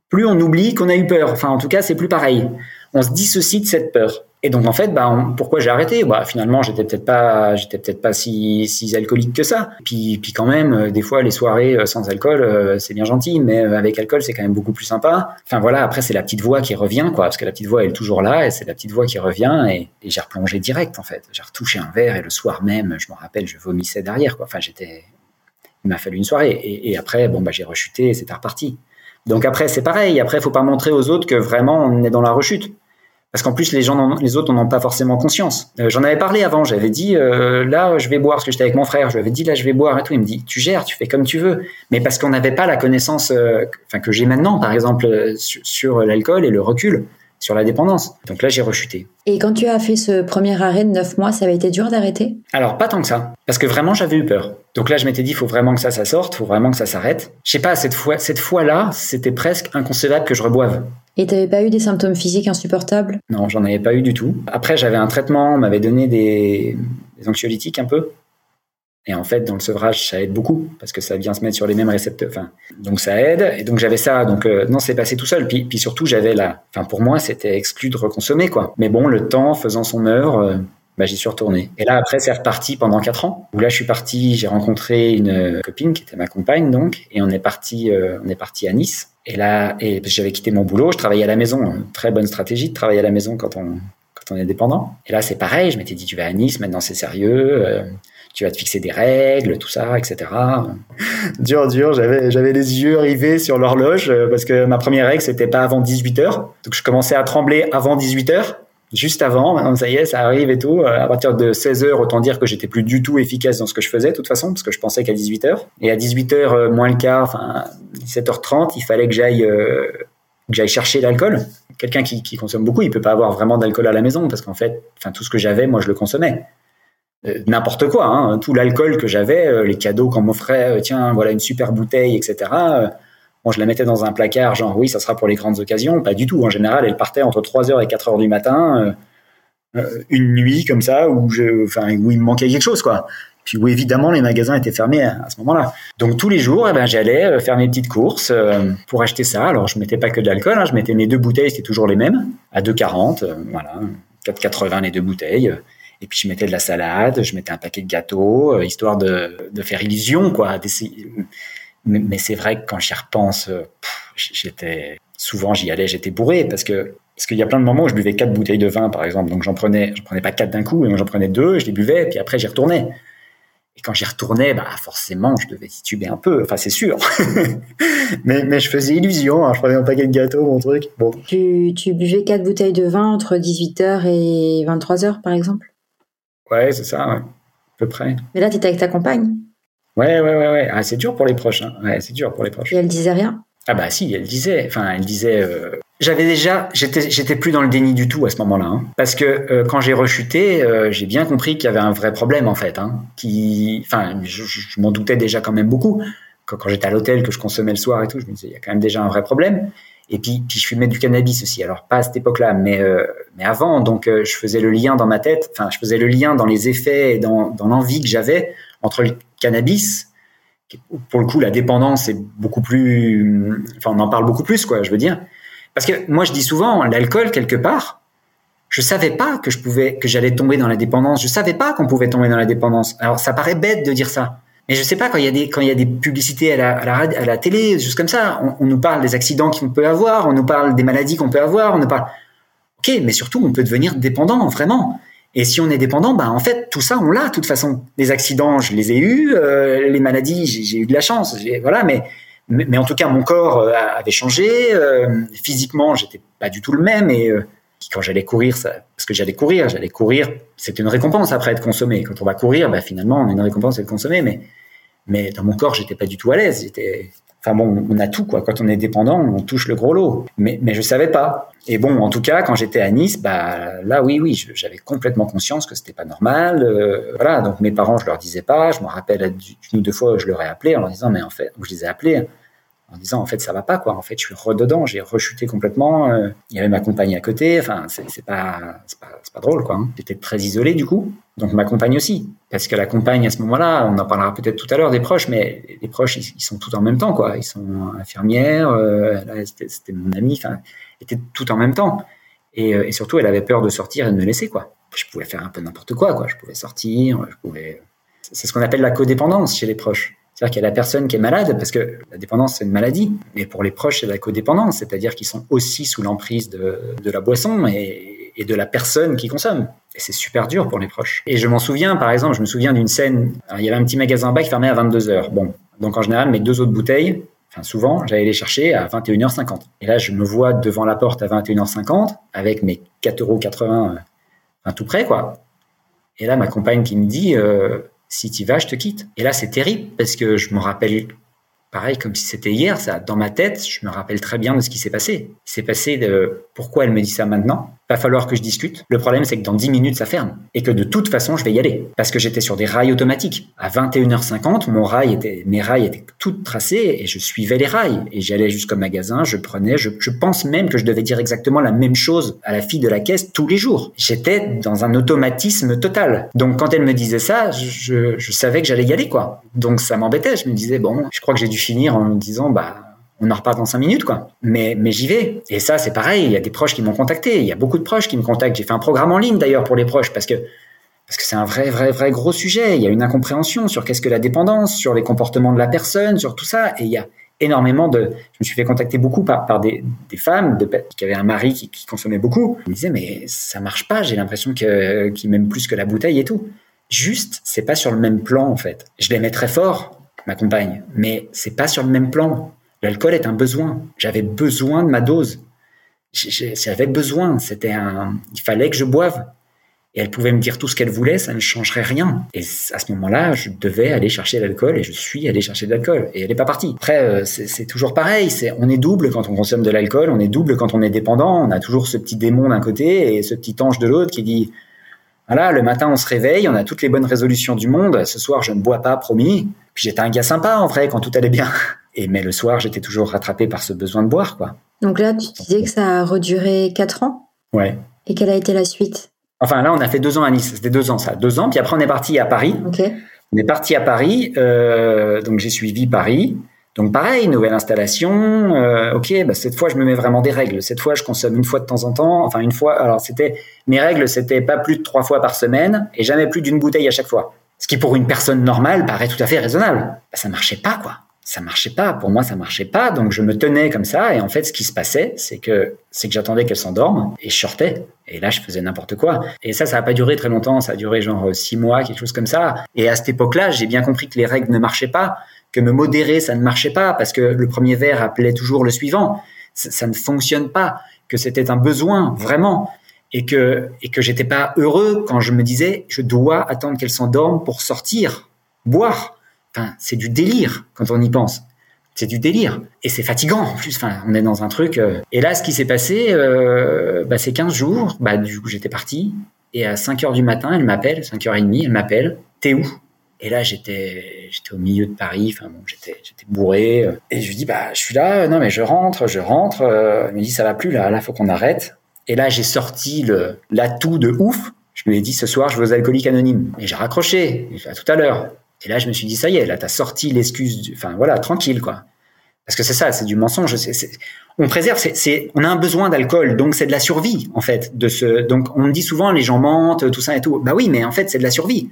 plus on oublie qu'on a eu peur. Enfin, en tout cas, c'est plus pareil. On se dissocie de cette peur. Et donc en fait, bah, pourquoi j'ai arrêté? Bah finalement, j'étais peut-être pas, j'étais peut-être pas si, si alcoolique que ça. Puis, puis quand même, euh, des fois, les soirées euh, sans alcool, euh, c'est bien gentil, mais avec alcool, c'est quand même beaucoup plus sympa. Enfin voilà, après c'est la petite voix qui revient, quoi, parce que la petite voix elle est toujours là, et c'est la petite voix qui revient, et, j'ai replongé direct en fait. J'ai retouché un verre, et le soir même, je me rappelle, je vomissais derrière, quoi. Enfin j'étais, il m'a fallu une soirée, et, après, bon bah j'ai rechuté, et c'était reparti. Donc après, c'est pareil. Après, faut pas montrer aux autres que vraiment on est dans la rechute. Parce qu'en plus, les gens, les autres n'en ont pas forcément conscience. Euh, j'en avais parlé avant. J'avais dit, euh, là, je vais boire, parce que j'étais avec mon frère. Je lui avais dit, là, je vais boire et tout. Il me dit, tu gères, tu fais comme tu veux. Mais parce qu'on n'avait pas la connaissance, euh, enfin que j'ai maintenant, par exemple, sur, l'alcool et le recul sur la dépendance. Donc là, j'ai rechuté. Et quand tu as fait ce premier arrêt de 9 mois, ça avait été dur d'arrêter? Alors, pas tant que ça. Parce que vraiment, j'avais eu peur. Donc là, je m'étais dit, il faut vraiment que ça, ça sorte, il faut vraiment que ça s'arrête. Je sais pas, cette fois, cette fois-là, c'était presque inconcevable que je reboive. Et t'avais pas eu des symptômes physiques insupportables? Non, j'en avais pas eu du tout. Après, j'avais un traitement, on m'avait donné des, anxiolytiques un peu. Et en fait, dans le sevrage, ça aide beaucoup parce que ça vient se mettre sur les mêmes récepteurs. Donc ça aide. Et donc j'avais ça. Donc euh, non, c'est passé tout seul. Puis, puis surtout, j'avais la. Enfin, pour moi, c'était exclu de reconsommer quoi. Mais bon, le temps faisant son œuvre. Euh, bah, j'y suis retourné. Et là, après, c'est reparti pendant quatre ans. Où là, je suis parti, j'ai rencontré une copine qui était ma compagne, donc, et on est parti, euh, on est parti à Nice. Et là, et j'avais quitté mon boulot, je travaillais à la maison. Très bonne stratégie de travailler à la maison quand on, quand on est dépendant. Et là, c'est pareil. Je m'étais dit, tu vas à Nice, maintenant c'est sérieux. Euh, tu vas te fixer des règles, tout ça, etc. dur, dur. J'avais, les yeux rivés sur l'horloge euh, parce que ma première règle, c'était pas avant 18 heures. Donc, je commençais à trembler avant 18 heures. Juste avant. Maintenant, ça y est, ça arrive et tout. À partir de 16 heures, autant dire que j'étais plus du tout efficace dans ce que je faisais, de toute façon, parce que je pensais qu'à 18 heures. Et à 18 heures euh, moins le quart, enfin 17h30, il fallait que j'aille euh, que j'aille chercher l'alcool. Quelqu'un qui, consomme beaucoup, il peut pas avoir vraiment d'alcool à la maison parce qu'en fait, tout ce que j'avais, moi je le consommais. Euh, n'importe quoi, hein, tout l'alcool que j'avais, les cadeaux qu'on m'offrait, tiens, voilà une super bouteille, etc. Moi, je la mettais dans un placard, genre oui, ça sera pour les grandes occasions. Pas du tout. En général, elle partait entre 3h et 4h du matin, euh, euh, une nuit comme ça, où, je, il me manquait quelque chose, quoi. Puis où évidemment les magasins étaient fermés à, ce moment-là. Donc tous les jours, eh ben, j'allais euh, faire mes petites courses pour acheter ça. Alors je mettais pas que de l'alcool, hein, je mettais mes deux bouteilles, c'était toujours les mêmes, à 2,40, voilà, 4,80 les deux bouteilles. Et puis je mettais de la salade, je mettais un paquet de gâteaux, histoire de, de faire illusion, quoi, mais, c'est vrai que quand j'y repense, euh, j'étais souvent j'y allais, j'étais bourré parce que parce qu'il y a plein de moments où je buvais quatre bouteilles de vin par exemple, donc j'en prenais, je prenais pas quatre d'un coup, mais j'en prenais deux, je les buvais, puis après j'y retournais. Et quand j'y retournais, bah forcément, je devais tituber un peu. Enfin, c'est sûr. mais, mais je faisais illusion. Hein. Je prenais un paquet de gâteaux, mon truc. Bon. Tu, tu buvais quatre bouteilles de vin entre 18h et 23h, par exemple? Ouais, c'est ça, ouais. à peu près. Mais là, tu étais avec ta compagne? Ouais, ouais, ouais, ouais. Ah, c'est dur pour les proches. Hein. Ouais, c'est dur pour les proches. Et elle disait rien? Ah bah si, elle disait. Enfin, elle disait. Euh, j'avais déjà, j'étais, j'étais plus dans le déni du tout à ce moment-là, hein. parce que euh, quand j'ai rechuté, euh, j'ai bien compris qu'il y avait un vrai problème en fait. Hein, qui, enfin, je, je m'en doutais déjà quand même beaucoup. Quand, quand j'étais à l'hôtel, que je consommais le soir et tout, je me disais il y a quand même déjà un vrai problème. Et puis, puis je fumais du cannabis aussi. Alors pas à cette époque-là, mais mais avant. Donc je faisais le lien dans ma tête. Enfin, je faisais le lien dans les effets et dans dans l'envie que j'avais entre le cannabis, pour le coup, la dépendance est beaucoup plus, enfin, on en parle beaucoup plus, quoi, je veux dire. Parce que moi, je dis souvent, l'alcool, quelque part, je savais pas que je pouvais, que j'allais tomber dans la dépendance. Je savais pas qu'on pouvait tomber dans la dépendance. Alors, ça paraît bête de dire ça. Mais je sais pas, quand il y a des, quand il y a des publicités à la, à la, télé, choses comme ça, on, on nous parle des accidents qu'on peut avoir, on nous parle des maladies qu'on peut avoir, on nous parle, ok, mais surtout, on peut devenir dépendant, vraiment. Et si on est dépendant, bah en fait tout ça on l'a de toute façon. Les accidents, je les ai eus, euh, les maladies, j'ai eu de la chance, voilà. Mais, mais, en tout cas mon corps euh, avait changé. Euh, physiquement, j'étais pas du tout le même. Et quand j'allais courir, ça, parce que j'allais courir, j'allais courir, c'était une récompense après être consommé. Quand on va courir, bah finalement on a une récompense d'être consommé. Mais mais dans mon corps, j'étais pas du tout à l'aise. J'étais Enfin bon, on a tout quoi. Quand on est dépendant, on touche le gros lot. Mais mais je savais pas. Et bon, en tout cas, quand j'étais à Nice, bah là oui oui, j'avais complètement conscience que c'était pas normal. Euh, voilà, donc mes parents, je leur disais pas. Je me rappelle une ou deux fois, je leur ai appelé en leur disant mais en fait, je les ai appelés en disant en fait ça va pas quoi. En fait je suis rededans j'ai rechuté complètement euh, il y avait ma compagne à côté enfin c'est pas c'est pas, pas drôle quoi hein. j'étais très isolé du coup. Donc ma compagne aussi. Parce que la compagne à ce moment-là on en parlera peut-être tout à l'heure des proches mais les proches ils, sont tout en même temps quoi. Ils sont infirmières euh, c'était mon amie enfin étaient tout en même temps. Et, euh, et, surtout elle avait peur de sortir et de me laisser quoi. Je pouvais faire un peu n'importe quoi quoi. Je pouvais sortir je pouvais c'est ce qu'on appelle la codépendance chez les proches c'est-à-dire qu'il y a la personne qui est malade, parce que la dépendance, c'est une maladie. Mais pour les proches, c'est la codépendance, c'est-à-dire qu'ils sont aussi sous l'emprise de, de, la boisson et, de la personne qui consomme. Et c'est super dur pour les proches. Et je m'en souviens, par exemple, je me souviens d'une scène, il y avait un petit magasin bas qui fermait à 22 heures. Bon, donc en général, mes deux autres bouteilles, enfin souvent, j'allais les chercher à 21h50. Et là, je me vois devant la porte à 21h50 avec mes 4,80 euros, enfin tout près, quoi. Et là, ma compagne qui me dit... Euh, si tu vas, je te quitte. Et là, c'est terrible parce que je me rappelle pareil comme si c'était hier, ça, dans ma tête, je me rappelle très bien de ce qui s'est passé. Il s'est passé de pourquoi elle me dit ça maintenant? Va falloir que je discute. Le problème, c'est que dans 10 minutes, ça ferme. Et que de toute façon, je vais y aller. Parce que j'étais sur des rails automatiques. À 21h50, mon rail mes rails étaient toutes tracés et je suivais les rails. Et j'allais jusqu'au magasin, je prenais, je, je pense même que je devais dire exactement la même chose à la fille de la caisse tous les jours. J'étais dans un automatisme total. Donc, quand elle me disait ça, je, je savais que j'allais y aller, quoi. Donc, ça m'embêtait. Je me disais, bon, je crois que j'ai dû finir en me disant, bah, on en reparle dans cinq minutes, quoi. Mais, mais j'y vais. Et ça, c'est pareil. Il y a des proches qui m'ont contacté. Il y a beaucoup de proches qui me contactent. J'ai fait un programme en ligne, d'ailleurs, pour les proches, parce que, parce que c'est un vrai, vrai, vrai gros sujet. Il y a une incompréhension sur qu'est-ce que la dépendance, sur les comportements de la personne, sur tout ça. Et il y a énormément de, je me suis fait contacter beaucoup par, par des, des femmes qui avaient un mari qui, consommait beaucoup. Ils me disaient, mais ça marche pas. J'ai l'impression que, qu'ils m'aiment plus que la bouteille et tout. Juste, c'est pas sur le même plan, en fait. Je l'aimais très fort, ma compagne, mais c'est pas sur le même plan. L'alcool est un besoin. J'avais besoin de ma dose. J'avais besoin. C'était un, il fallait que je boive. Et elle pouvait me dire tout ce qu'elle voulait, ça ne changerait rien. Et à ce moment-là, je devais aller chercher l'alcool et je suis allé chercher de l'alcool. Et elle n'est pas partie. Après, euh, c'est toujours pareil. On est double quand on consomme de l'alcool, on est double quand on est dépendant. On a toujours ce petit démon d'un côté et ce petit ange de l'autre qui dit voilà, le matin on se réveille, on a toutes les bonnes résolutions du monde. Ce soir, je ne bois pas, promis. Puis j'étais un gars sympa en vrai quand tout allait bien. Et mais le soir, j'étais toujours rattrapé par ce besoin de boire, quoi. Donc là, tu disais que ça a reduré quatre ans? Ouais. Et quelle a été la suite? Enfin, là, on a fait deux ans à Nice. C'était deux ans, ça. Deux ans. Puis après, on est parti à Paris. On est parti à Paris. Euh, donc, j'ai suivi Paris. Donc, pareil, nouvelle installation. Euh, ok, bah, cette fois, je me mets vraiment des règles. Cette fois, je consomme une fois de temps en temps. Enfin, une fois. Alors, c'était mes règles, c'était pas plus de trois fois par semaine et jamais plus d'une bouteille à chaque fois. Ce qui, pour une personne normale, paraît tout à fait raisonnable. Bah, ça marchait pas, quoi ça marchait pas. Pour moi, ça marchait pas. Donc, je me tenais comme ça. Et en fait, ce qui se passait, c'est que, c'est que j'attendais qu'elle s'endorme et je sortais. Et là, je faisais n'importe quoi. Et ça, ça n'a pas duré très longtemps. Ça a duré genre six mois, quelque chose comme ça. Et à cette époque-là, j'ai bien compris que les règles ne marchaient pas, que me modérer, ça ne marchait pas parce que le premier verre appelait toujours le suivant. Ça, ça ne fonctionne pas. Que c'était un besoin, vraiment. Et que, et que j'étais pas heureux quand je me disais, je dois attendre qu'elle s'endorme pour sortir, boire c'est du délire quand on y pense. C'est du délire. Et c'est fatigant en plus. Enfin, on est dans un truc. Euh. Et là, ce qui s'est passé, euh, bah, c'est 15 jours. Bah, du coup, j'étais parti. Et à 5 heures du matin, elle m'appelle, 5h30, elle m'appelle. T'es où? Et là, j'étais, au milieu de Paris. Enfin j'étais, bourré. Et je lui dis, bah, je suis là. Non, mais je rentre, je rentre. Elle me dit, ça va plus là. Là, faut qu'on arrête. Et là, j'ai sorti le l'atout de ouf. Je lui ai dit, ce soir, je veux aux alcooliques anonymes. Et j'ai raccroché. À tout à l'heure. Et là, je me suis dit, ça y est, là, t'as sorti l'excuse, enfin voilà, tranquille, quoi. Parce que c'est ça, c'est du mensonge. on préserve, c'est, on a un besoin d'alcool, donc c'est de la survie, en fait. De ce, donc on me dit souvent, les gens mentent, tout ça et tout. Bah oui, mais en fait, c'est de la survie.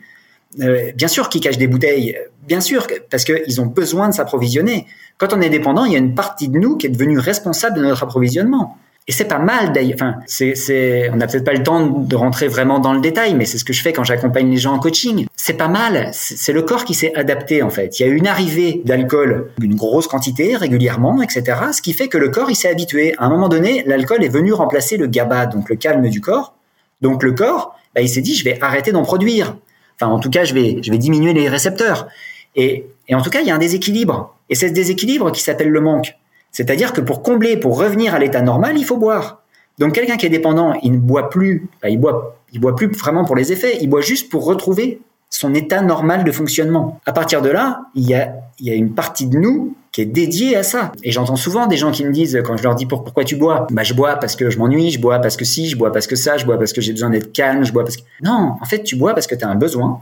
Euh, bien sûr qu'ils cachent des bouteilles, bien sûr, parce qu'ils ont besoin de s'approvisionner. Quand on est dépendant, il y a une partie de nous qui est devenue responsable de notre approvisionnement. Et c'est pas mal d'ailleurs. Enfin, c'est, on n'a peut-être pas le temps de rentrer vraiment dans le détail, mais c'est ce que je fais quand j'accompagne les gens en coaching. C'est pas mal. C'est, le corps qui s'est adapté en fait. Il y a une arrivée d'alcool, une grosse quantité régulièrement, etc. Ce qui fait que le corps il s'est habitué. À un moment donné, l'alcool est venu remplacer le GABA, donc le calme du corps. Donc le corps, bah, il s'est dit je vais arrêter d'en produire. Enfin, en tout cas, je vais, je vais diminuer les récepteurs. Et, en tout cas, il y a un déséquilibre. Et c'est ce déséquilibre qui s'appelle le manque. C'est-à-dire que pour combler, pour revenir à l'état normal, il faut boire. Donc quelqu'un qui est dépendant, il ne boit plus, il boit, il boit plus vraiment pour les effets, il boit juste pour retrouver son état normal de fonctionnement. À partir de là, il y a, une partie de nous qui est dédiée à ça. Et j'entends souvent des gens qui me disent, quand je leur dis pourquoi tu bois, bah je bois parce que je m'ennuie, je bois parce que si, je bois parce que ça, je bois parce que j'ai besoin d'être calme, je bois parce que... Non, en fait, tu bois parce que tu as un besoin.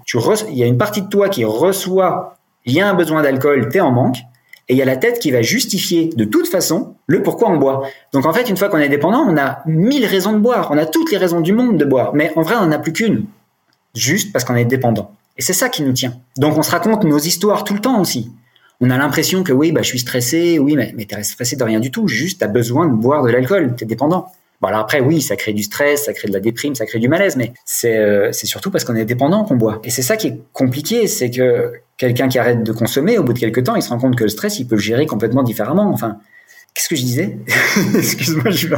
Il y a une partie de toi qui reçoit, il y a un besoin d'alcool, tu es en manque, et il y a la tête qui va justifier de toute façon le pourquoi on boit. Donc en fait, une fois qu'on est dépendant, on a mille raisons de boire, on a toutes les raisons du monde de boire, mais en vrai, on n'en a plus qu'une, juste parce qu'on est dépendant. Et c'est ça qui nous tient. Donc on se raconte nos histoires tout le temps aussi. On a l'impression que oui, bah, je suis stressé, oui, mais, mais t'es stressé de rien du tout, juste t'as besoin de boire de l'alcool, t'es dépendant. Bon alors après oui, ça crée du stress, ça crée de la déprime, ça crée du malaise, mais c'est euh, c'est surtout parce qu'on est dépendant qu'on boit. Et c'est ça qui est compliqué, c'est que quelqu'un qui arrête de consommer, au bout de quelques temps, il se rend compte que le stress, il peut le gérer complètement différemment. Enfin, qu'est-ce que je disais? Excuse-moi, je suis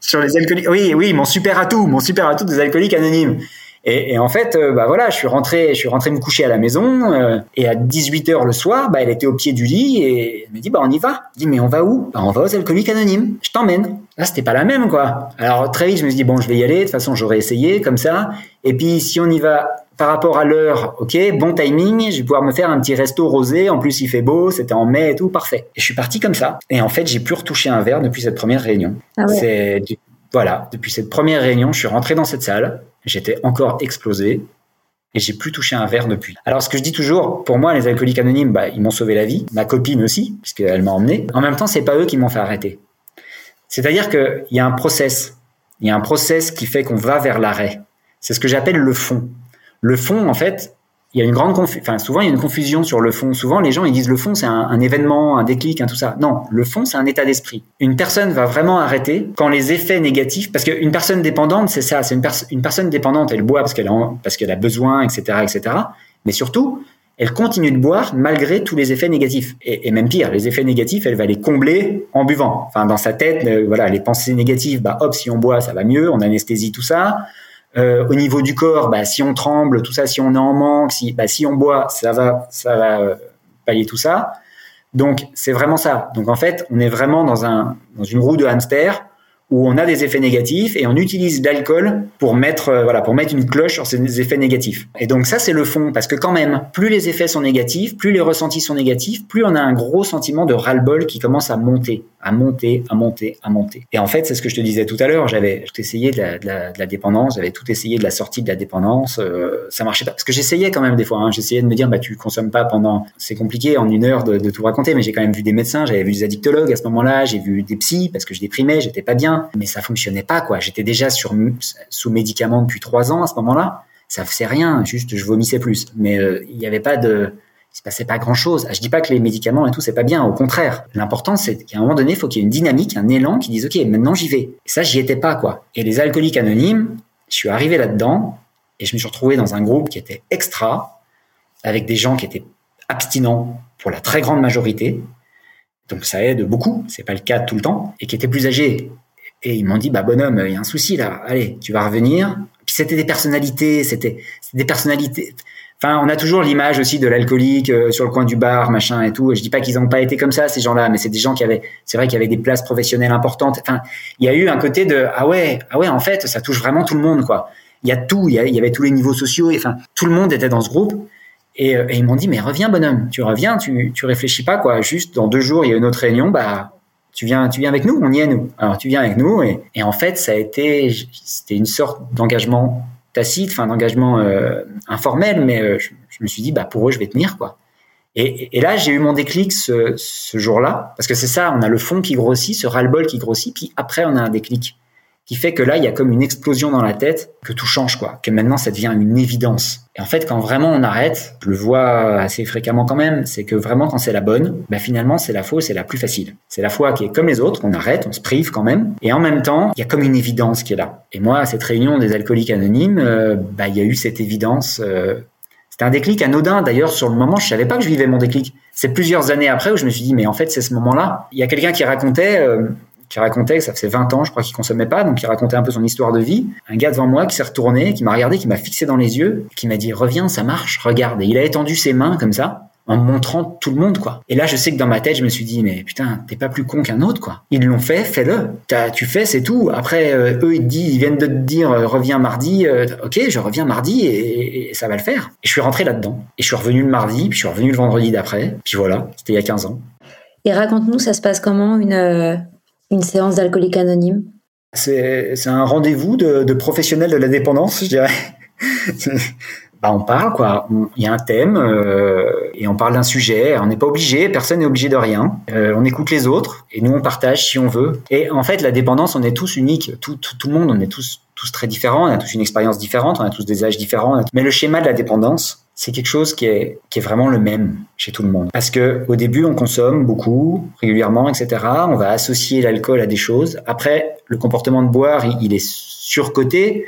sur les alcooliques. Oui, oui, mon super atout, mon super atout des alcooliques anonymes. Et, et, en fait, euh, bah voilà, je suis rentré, je suis rentré me coucher à la maison euh, et à 18 h le soir, bah elle était au pied du lit et elle me dit bah on y va. Je dis mais on va où? Bah on va aux alcooliques anonymes. Je t'emmène. Là c'était pas la même quoi. Alors très vite je me suis dit bon je vais y aller. De toute façon j'aurais essayé comme ça. Et puis si on y va par rapport à l'heure, ok, bon timing, je vais pouvoir me faire un petit resto rosé. En plus il fait beau, c'était en mai et tout, parfait. Et je suis parti comme ça. Et en fait j'ai pu retoucher un verre depuis cette première réunion. Ah ouais. C'est voilà, depuis cette première réunion, je suis rentré dans cette salle, j'étais encore explosé et j'ai plus touché un verre depuis. Alors ce que je dis toujours, pour moi les alcooliques anonymes, bah, ils m'ont sauvé la vie, ma copine aussi, puisqu'elle m'a emmené. En même temps, c'est pas eux qui m'ont fait arrêter. C'est-à-dire qu'il y a un process, il y a un process qui fait qu'on va vers l'arrêt. C'est ce que j'appelle le fond. Le fond, en fait, il y a une grande. Enfin, souvent, il y a une confusion sur le fond. Souvent, les gens, ils disent le fond, c'est un, événement, un déclic, un tout ça. Non, le fond, c'est un état d'esprit. Une personne va vraiment arrêter quand les effets négatifs, parce qu'une personne dépendante, c'est ça, c'est une, personne dépendante, elle boit parce qu'elle a, a besoin, etc., etc. Mais surtout, elle continue de boire malgré tous les effets négatifs. Et, même pire, les effets négatifs, elle va les combler en buvant. Enfin, dans sa tête, euh, voilà, les pensées négatives, bah hop, si on boit, ça va mieux, on anesthésie tout ça. Euh, au niveau du corps, bah, si on tremble, tout ça, si on en manque, si, bah, si on boit, ça va, ça va euh, pallier tout ça. Donc, c'est vraiment ça. Donc, en fait, on est vraiment dans un, dans une roue de hamster où on a des effets négatifs et on utilise l'alcool pour mettre euh, voilà pour mettre une cloche sur ces effets négatifs. Et donc ça c'est le fond parce que quand même plus les effets sont négatifs, plus les ressentis sont négatifs, plus on a un gros sentiment de ras-le-bol qui commence à monter, à monter, à monter, à monter. Et en fait c'est ce que je te disais tout à l'heure, j'avais essayé de la, dépendance, j'avais tout essayé de la sortie de la dépendance, euh, ça marchait pas parce que j'essayais quand même des fois, hein, j'essayais de me dire bah tu consommes pas pendant, c'est compliqué en une heure de, de tout raconter, mais j'ai quand même vu des médecins, j'avais vu des addictologues à ce moment-là, j'ai vu des psys parce que je déprimais, j'étais pas bien mais ça fonctionnait pas quoi. J'étais déjà sur sous médicaments depuis trois ans à ce moment-là. Ça faisait rien, juste je vomissais plus. Mais euh, il n'y avait pas de, il se passait pas grand-chose. Je dis pas que les médicaments et tout c'est pas bien, au contraire. L'important c'est qu'à un moment donné, il faut qu'il y ait une dynamique, un élan qui dise ok, maintenant j'y vais. Et ça j'y étais pas quoi. Et les alcooliques anonymes, je suis arrivé là-dedans et je me suis retrouvé dans un groupe qui était extra, avec des gens qui étaient abstinents pour la très grande majorité, donc ça aide beaucoup, c'est pas le cas tout le temps, et qui étaient plus âgés. Et ils m'ont dit, bah bonhomme, il y a un souci là, allez, tu vas revenir. Puis c'était des personnalités, c'était des personnalités. On a toujours l'image aussi de l'alcoolique euh, sur le coin du bar, machin et tout. Et je dis pas qu'ils n'ont pas été comme ça ces gens-là, mais c'est des gens qui avaient, c'est vrai qu'il y avait des places professionnelles importantes. Enfin, il y a eu un côté de ah ouais, ah ouais, en fait, ça touche vraiment tout le monde quoi. Il y a tout, il y, avait tous les niveaux sociaux. Et, enfin, tout le monde était dans ce groupe. Et, euh, et ils m'ont dit mais reviens bonhomme, tu reviens, tu tu réfléchis pas quoi. Juste dans deux jours il y a une autre réunion, bah tu viens, tu viens avec nous, on y est nous. Alors tu viens avec nous et, et en fait ça a été, c'était une sorte d'engagement tacite, enfin d'engagement euh, informel, mais euh, je, je, me suis dit bah pour eux je vais tenir quoi. Et, et là j'ai eu mon déclic ce, ce jour-là parce que c'est ça, on a le fond qui grossit, ce ras-le-bol qui grossit, puis après on a un déclic qui fait que là, il y a comme une explosion dans la tête, que tout change, quoi. Que maintenant, ça devient une évidence. Et en fait, quand vraiment on arrête, je le vois assez fréquemment quand même, c'est que vraiment quand c'est la bonne, bah finalement, c'est la fausse, c'est la plus facile. C'est la foi qui est comme les autres, on arrête, on se prive quand même. Et en même temps, il y a comme une évidence qui est là. Et moi, à cette réunion des alcooliques anonymes, euh, bah, il y a eu cette évidence. Euh, c'était un déclic anodin. D'ailleurs, sur le moment, je savais pas que je vivais mon déclic. C'est plusieurs années après où je me suis dit, mais en fait, c'est ce moment-là. Il y a quelqu'un qui racontait, euh, qui racontait que ça faisait 20 ans, je crois, qu'il consommait pas, donc il racontait un peu son histoire de vie. Un gars devant moi qui s'est retourné, qui m'a regardé, qui m'a fixé dans les yeux, qui m'a dit reviens, ça marche, regarde. Et il a étendu ses mains comme ça, en montrant tout le monde, quoi. Et là, je sais que dans ma tête, je me suis dit, mais putain, t'es pas plus con qu'un autre, quoi. Ils l'ont fait, fais-le. Tu fais, c'est tout. Après, euh, eux, ils, viennent de te dire, euh, reviens mardi. Euh, ok, je reviens mardi et, et, ça va le faire. Et je suis rentré là-dedans. Et je suis revenu le mardi, puis je suis revenu le vendredi d'après. Puis voilà, c'était il y a 15 ans. Et raconte-nous, ça se passe comment une, une séance d'alcoolique anonyme C'est un rendez-vous de, de, professionnels de la dépendance, je dirais. bah on parle, quoi. Il y a un thème euh, et on parle d'un sujet. On n'est pas obligé, personne n'est obligé de rien. Euh, on écoute les autres et nous, on partage si on veut. Et en fait, la dépendance, on est tous uniques. Tout, tout, le monde, on est tous, tous très différents. On a tous une expérience différente, on a tous des âges différents. Mais le schéma de la dépendance, c'est quelque chose qui est, qui est vraiment le même chez tout le monde. Parce que au début, on consomme beaucoup, régulièrement, etc. On va associer l'alcool à des choses. Après, le comportement de boire, il, est surcoté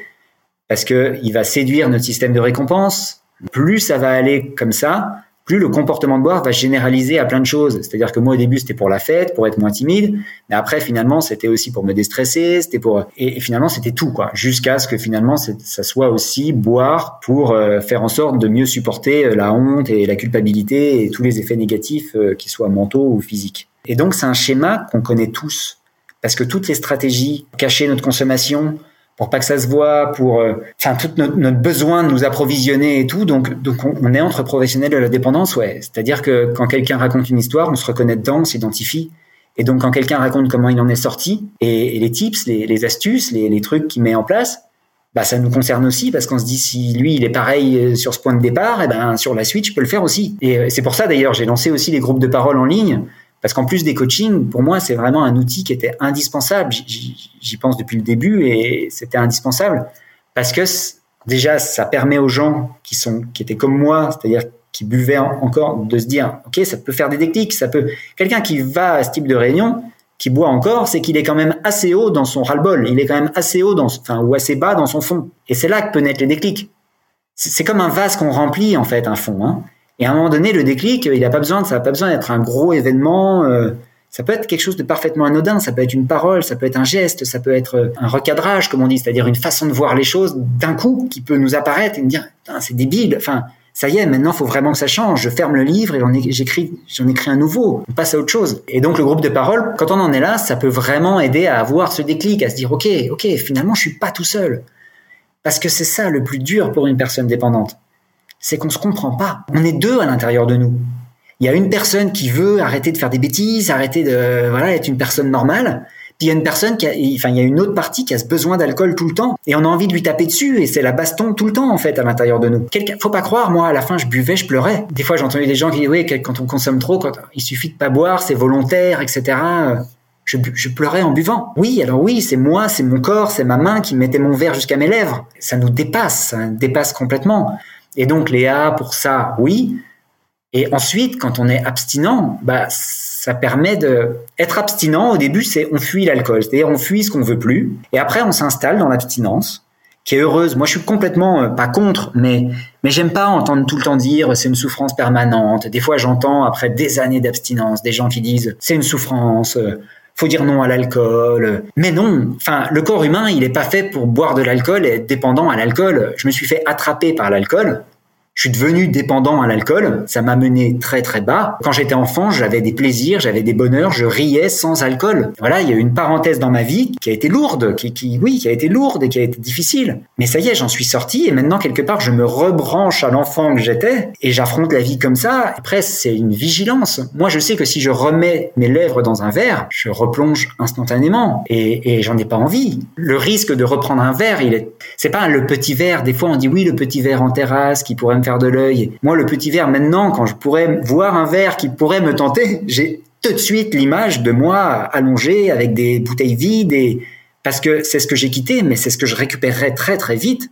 parce que il va séduire notre système de récompense. Plus ça va aller comme ça, plus le comportement de boire va généraliser à plein de choses. C'est-à-dire que moi au début c'était pour la fête, pour être moins timide, mais après finalement c'était aussi pour me déstresser, c'était pour et, finalement c'était tout quoi, jusqu'à ce que finalement ça soit aussi boire pour euh, faire en sorte de mieux supporter euh, la honte et la culpabilité et tous les effets négatifs euh, qui soient mentaux ou physiques. Et donc c'est un schéma qu'on connaît tous parce que toutes les stratégies cacher notre consommation, pour pas que ça se voit, pour euh, enfin tout notre, notre, besoin de nous approvisionner et tout. Donc donc on, est entre professionnels de la dépendance, ouais. C'est-à-dire que quand quelqu'un raconte une histoire, on se reconnaît dedans, on s'identifie. Et donc quand quelqu'un raconte comment il en est sorti et, les tips, les, les astuces, les, les, trucs qu'il met en place, bah ça nous concerne aussi parce qu'on se dit si lui il est pareil euh, sur ce point de départ, et eh ben sur la suite je peux le faire aussi. Et euh, c'est pour ça d'ailleurs j'ai lancé aussi les groupes de parole en ligne parce qu'en plus des coachings, pour moi, c'est vraiment un outil qui était indispensable. J'y pense depuis le début et c'était indispensable parce que déjà, ça permet aux gens qui sont, qui étaient comme moi, c'est-à-dire qui buvaient encore, de se dire, ok, ça peut faire des déclics, ça peut. Quelqu'un qui va à ce type de réunion, qui boit encore, c'est qu'il est quand même assez haut dans son ras-le-bol. Il est quand même assez haut dans, enfin, ou assez bas dans son fond. Et c'est là que peut naître les déclics. C'est comme un vase qu'on remplit, en fait, un fond. Hein. Et à un moment donné, le déclic, il n'a pas besoin, ça n'a pas besoin d'être un gros événement. Euh, ça peut être quelque chose de parfaitement anodin, ça peut être une parole, ça peut être un geste, ça peut être un recadrage, comme on dit, c'est-à-dire une façon de voir les choses d'un coup qui peut nous apparaître et nous dire, c'est débile. Enfin, ça y est, maintenant, faut vraiment que ça change. Je ferme le livre et j'écris, j'en écris un nouveau. On passe à autre chose. Et donc, le groupe de parole, quand on en est là, ça peut vraiment aider à avoir ce déclic, à se dire, OK, OK, finalement, je suis pas tout seul. Parce que c'est ça le plus dur pour une personne dépendante. C'est qu'on se comprend pas. On est deux à l'intérieur de nous. Il y a une personne qui veut arrêter de faire des bêtises, arrêter de, voilà, être une personne normale. Puis il y a une personne qui enfin, il y a une autre partie qui a ce besoin d'alcool tout le temps. Et on a envie de lui taper dessus. Et c'est la baston tout le temps, en fait, à l'intérieur de nous. Faut pas croire, moi, à la fin, je buvais, je pleurais. Des fois, j'ai entendu des gens qui disent, oui, quand on consomme trop, quand il suffit de pas boire, c'est volontaire, etc. Je, je, pleurais en buvant. Oui, alors oui, c'est moi, c'est mon corps, c'est ma main qui mettait mon verre jusqu'à mes lèvres. Ça nous dépasse, ça dépasse complètement. Et donc, Léa, pour ça, oui. Et ensuite, quand on est abstinent, bah, ça permet de être abstinent. Au début, c'est on fuit l'alcool, c'est-à-dire on fuit ce qu'on veut plus, et après on s'installe dans l'abstinence, qui est heureuse. Moi, je suis complètement euh, pas contre, mais mais j'aime pas entendre tout le temps dire c'est une souffrance permanente. Des fois, j'entends après des années d'abstinence des gens qui disent c'est une souffrance. Euh, faut dire non à l'alcool. Mais non, enfin, le corps humain, il est pas fait pour boire de l'alcool et être dépendant à l'alcool. Je me suis fait attraper par l'alcool je suis devenu dépendant à l'alcool. Ça m'a mené très très bas. Quand j'étais enfant, j'avais des plaisirs, j'avais des bonheurs, je riais sans alcool. Voilà, il y a eu une parenthèse dans ma vie qui a été lourde, qui, qui, oui, qui a été lourde et qui a été difficile. Mais ça y est, j'en suis sorti et maintenant quelque part, je me rebranche à l'enfant que j'étais et j'affronte la vie comme ça. Après, c'est une vigilance. Moi, je sais que si je remets mes lèvres dans un verre, je replonge instantanément et, et j'en ai pas envie. Le risque de reprendre un verre, il est, c'est pas le petit verre. Des fois, on dit oui, le petit verre en terrasse qui pourrait me de l'œil. Moi, le petit verre, maintenant, quand je pourrais voir un verre qui pourrait me tenter, j'ai tout de suite l'image de moi allongé avec des bouteilles vides et parce que c'est ce que j'ai quitté, mais c'est ce que je récupérerais très très vite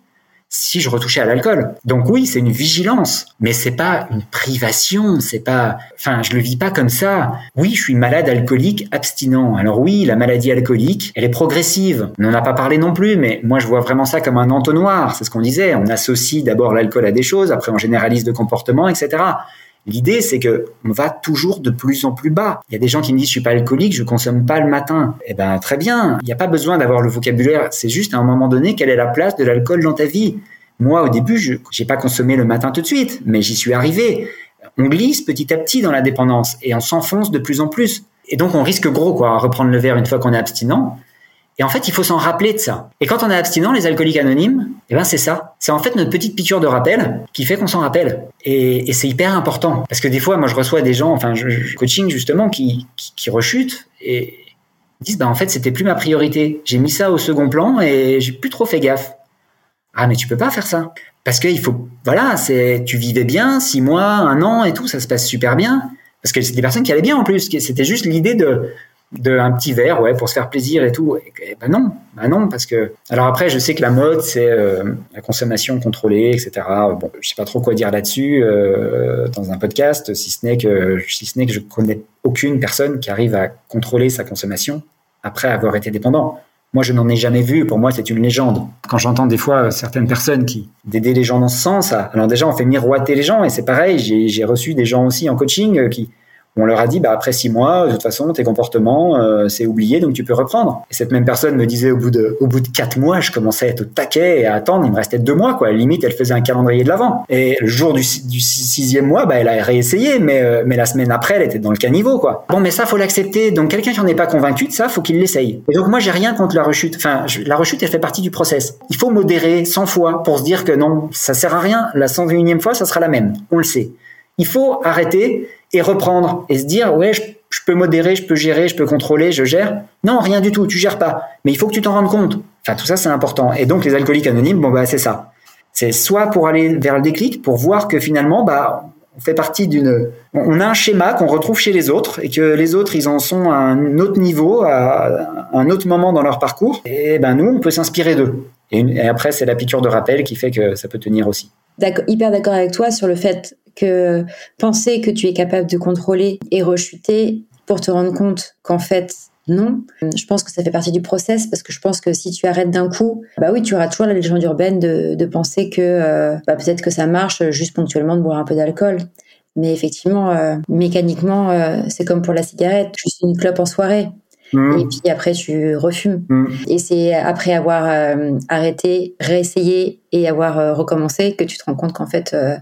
si je retouchais à l'alcool. Donc oui, c'est une vigilance, mais c'est pas une privation, c'est pas, enfin, je le vis pas comme ça. Oui, je suis malade alcoolique abstinent. Alors oui, la maladie alcoolique, elle est progressive. On n'en a pas parlé non plus, mais moi je vois vraiment ça comme un entonnoir. C'est ce qu'on disait. On associe d'abord l'alcool à des choses, après on généralise de comportements, etc. L'idée, c'est que on va toujours de plus en plus bas. Il y a des gens qui me disent je suis pas alcoolique, je consomme pas le matin. Eh ben très bien. Il n'y a pas besoin d'avoir le vocabulaire. C'est juste à un moment donné quelle est la place de l'alcool dans ta vie? Moi, au début, je n'ai pas consommé le matin tout de suite, mais j'y suis arrivé. On glisse petit à petit dans la dépendance et on s'enfonce de plus en plus. Et donc, on risque gros, quoi, à reprendre le verre une fois qu'on est abstinent. Et en fait, il faut s'en rappeler de ça. Et quand on est abstinent, les alcooliques anonymes, eh ben c'est ça. C'est en fait notre petite piqûre de rappel qui fait qu'on s'en rappelle. Et, c'est hyper important. Parce que des fois, moi, je reçois des gens, enfin, je, coaching justement, qui, qui, qui rechutent et disent, bah, en fait, c'était plus ma priorité. J'ai mis ça au second plan et j'ai plus trop fait gaffe. Ah, mais tu peux pas faire ça. Parce qu'il faut, voilà, c'est, tu vivais bien, six mois, un an et tout, ça se passe super bien. Parce que c'est des personnes qui allaient bien en plus. C'était juste l'idée de, d'un petit verre, ouais, pour se faire plaisir et tout. Et, ben non, ben non, parce que. Alors après, je sais que la mode, c'est euh, la consommation contrôlée, etc. Bon, je sais pas trop quoi dire là-dessus euh, dans un podcast, si ce n'est que, si ce n'est que je connais aucune personne qui arrive à contrôler sa consommation après avoir été dépendant. Moi, je n'en ai jamais vu. Pour moi, c'est une légende. Quand j'entends des fois certaines personnes qui d'aider les gens dans ce sens, alors déjà, on fait miroiter les gens et c'est pareil. J'ai reçu des gens aussi en coaching euh, qui on leur a dit, bah, après six mois, de toute façon, tes comportements, euh, c'est oublié, donc tu peux reprendre. Et cette même personne me disait au bout de, au bout de quatre mois, je commençais à être au taquet et à attendre, il me restait deux mois, quoi. Limite, elle faisait un calendrier de l'avant. Et le jour du, sixième mois, bah, elle a réessayé, mais, euh, mais la semaine après, elle était dans le caniveau, quoi. Bon, mais ça, faut l'accepter. Donc, quelqu'un qui en est pas convaincu de ça, faut qu'il l'essaye. Et donc, moi, j'ai rien contre la rechute. Enfin, la rechute, elle fait partie du process. Il faut modérer 100 fois pour se dire que non, ça sert à rien. La 101e fois, ça sera la même. On le sait. Il faut arrêter et reprendre et se dire ouais je, peux modérer, je peux gérer, je peux contrôler, je gère. Non, rien du tout, tu gères pas. Mais il faut que tu t'en rendes compte. Enfin tout ça c'est important. Et donc les alcooliques anonymes, bon bah c'est ça. C'est soit pour aller vers le déclic, pour voir que finalement bah on fait partie d'une, on a un schéma qu'on retrouve chez les autres et que les autres ils en sont à un autre niveau, à un autre moment dans leur parcours. Et ben nous on peut s'inspirer d'eux. Et, et après c'est la piqûre de rappel qui fait que ça peut tenir aussi. Hyper d'accord avec toi sur le fait que penser que tu es capable de contrôler et rechuter pour te rendre compte qu'en fait, non. Je pense que ça fait partie du process parce que je pense que si tu arrêtes d'un coup, bah oui, tu auras toujours la légende urbaine de, de penser que euh, bah peut-être que ça marche juste ponctuellement de boire un peu d'alcool. Mais effectivement, euh, mécaniquement, euh, c'est comme pour la cigarette. Suis une clope en soirée. Mmh. Et puis après, tu refumes. Mmh. Et c'est après avoir euh, arrêté, réessayé et avoir euh, recommencé que tu te rends compte qu'en fait, euh,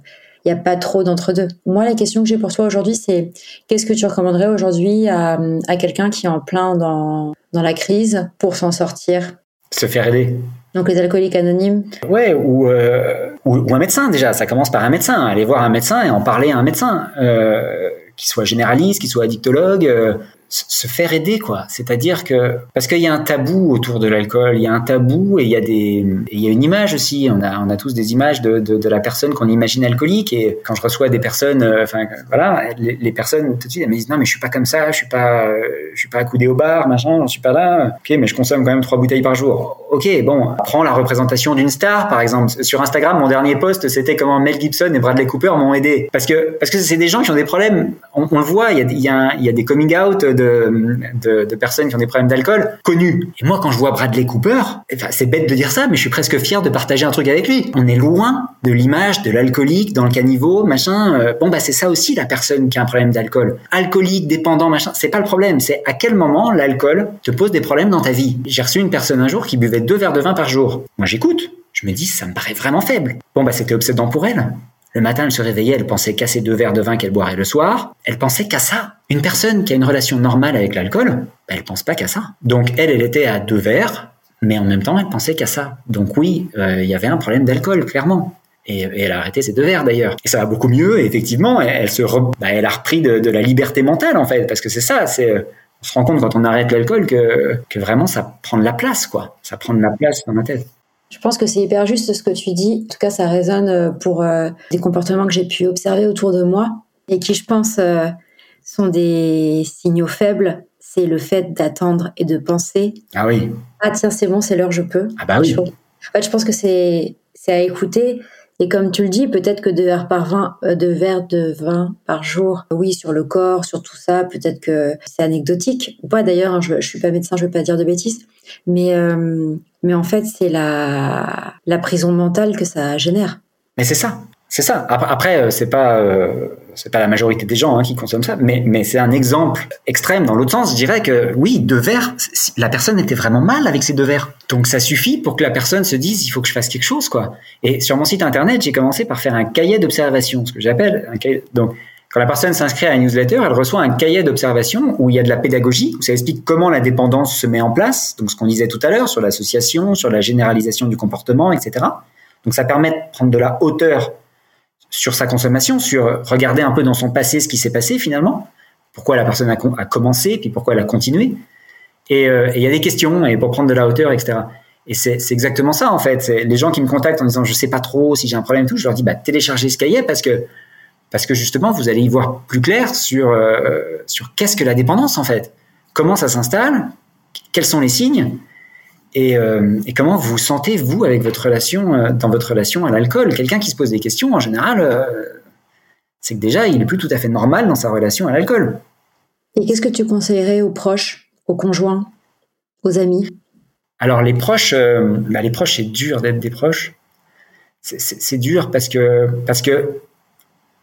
il n'y a pas trop d'entre-deux. Moi, la question que j'ai pour toi aujourd'hui, c'est qu'est-ce que tu recommanderais aujourd'hui à, à quelqu'un qui est en plein dans, dans la crise pour s'en sortir? Se faire aider. Donc les alcooliques anonymes Ouais, ou, euh, ou, ou un médecin déjà. Ça commence par un médecin. Aller voir un médecin et en parler à un médecin, euh, qui soit généraliste, qui soit addictologue. euh, se faire aider quoi. C'est-à-dire que parce qu'il y a un tabou autour de l'alcool il y a un tabou et il y a des il y a une image aussi. On a on a tous des images de de, la personne qu'on imagine alcoolique et quand je reçois des personnes euh, enfin voilà les, personnes tout de suite elles me disent non mais je suis pas comme ça je suis pas je suis pas accoudé au bar machin j'en suis pas là. Ok mais je consomme quand même trois bouteilles par jour. Ok bon prends la représentation d'une star par exemple. Sur Instagram mon dernier post c'était comment Mel Gibson et Bradley Cooper m'ont aidé. Parce que parce que c'est des gens qui ont des problèmes. On, le voit il y a y a, y a des coming out de de, personnes qui ont des problèmes d'alcool connus. Et moi, quand je vois Bradley Cooper, enfin, c'est bête de dire ça, mais je suis presque fier de partager un truc avec lui. On est loin de l'image de l'alcoolique dans le caniveau, machin. Euh, bon, bah, c'est ça aussi la personne qui a un problème d'alcool. Alcoolique, dépendant, machin. C'est pas le problème. C'est à quel moment l'alcool te pose des problèmes dans ta vie. J'ai reçu une personne un jour qui buvait deux verres de vin par jour. Moi, j'écoute. Je me dis, ça me paraît vraiment faible. Bon, bah, c'était obsédant pour elle. Le matin, elle se réveillait, elle pensait qu'à ces deux verres de vin qu'elle boirait le soir. Elle pensait qu'à ça. Une personne qui a une relation normale avec l'alcool, bah, elle pense pas qu'à ça. Donc elle, elle était à deux verres, mais en même temps, elle pensait qu'à ça. Donc oui, il euh, y avait un problème d'alcool, clairement. Et, elle a arrêté ces deux verres d'ailleurs. Et ça va beaucoup mieux. Effectivement, elle, elle se, bah, elle a repris de, de, la liberté mentale en fait, parce que c'est ça. C'est on se rend compte quand on arrête l'alcool que, que vraiment ça prend de la place, quoi. Ça prend de la place dans ma tête. Je pense que c'est hyper juste ce que tu dis. En tout cas, ça résonne pour euh, des comportements que j'ai pu observer autour de moi et qui, je pense, euh, sont des signaux faibles. C'est le fait d'attendre et de penser. Ah oui. Ah tiens, c'est bon, c'est l'heure, je peux. Ah bah oui. Je, en fait, je pense que c'est c'est à écouter. Et comme tu le dis, peut-être que deux verres par vin, euh, deux verres de vin par jour, oui, sur le corps, sur tout ça, peut-être que c'est anecdotique ou pas. D'ailleurs, hein, je, je suis pas médecin, je veux pas dire de bêtises, mais euh, mais en fait, c'est la la prison mentale que ça génère. Mais c'est ça, c'est ça. Après, c'est pas euh, c'est pas la majorité des gens hein, qui consomment ça, mais mais c'est un exemple extrême. Dans l'autre sens, je dirais que oui, deux verres, la personne était vraiment mal avec ces deux verres. Donc ça suffit pour que la personne se dise il faut que je fasse quelque chose quoi. Et sur mon site internet, j'ai commencé par faire un cahier d'observation, ce que j'appelle un cahier. Donc quand la personne s'inscrit à la newsletter, elle reçoit un cahier d'observation où il y a de la pédagogie, où ça explique comment la dépendance se met en place, donc ce qu'on disait tout à l'heure sur l'association, sur la généralisation du comportement, etc. Donc ça permet de prendre de la hauteur sur sa consommation, sur regarder un peu dans son passé ce qui s'est passé finalement, pourquoi la personne a, commencé, puis pourquoi elle a continué. Et il euh, y a des questions, et pour prendre de la hauteur, etc. Et c'est exactement ça en fait. Les gens qui me contactent en disant je sais pas trop si j'ai un problème tout, je leur dis bah téléchargez ce cahier parce que parce que justement vous allez y voir plus clair sur euh, sur qu'est-ce que la dépendance en fait, comment ça s'installe, quels sont les signes? Et, euh, et, comment vous sentez vous avec votre relation euh, dans votre relation à l'alcool? Quelqu'un qui se pose des questions en général, euh, c'est que déjà il est plus tout à fait normal dans sa relation à l'alcool. Et qu'est-ce que tu conseillerais aux proches, aux conjoints, aux amis? Alors les proches, bah, les proches c'est dur d'être des proches. C'est dur parce que parce que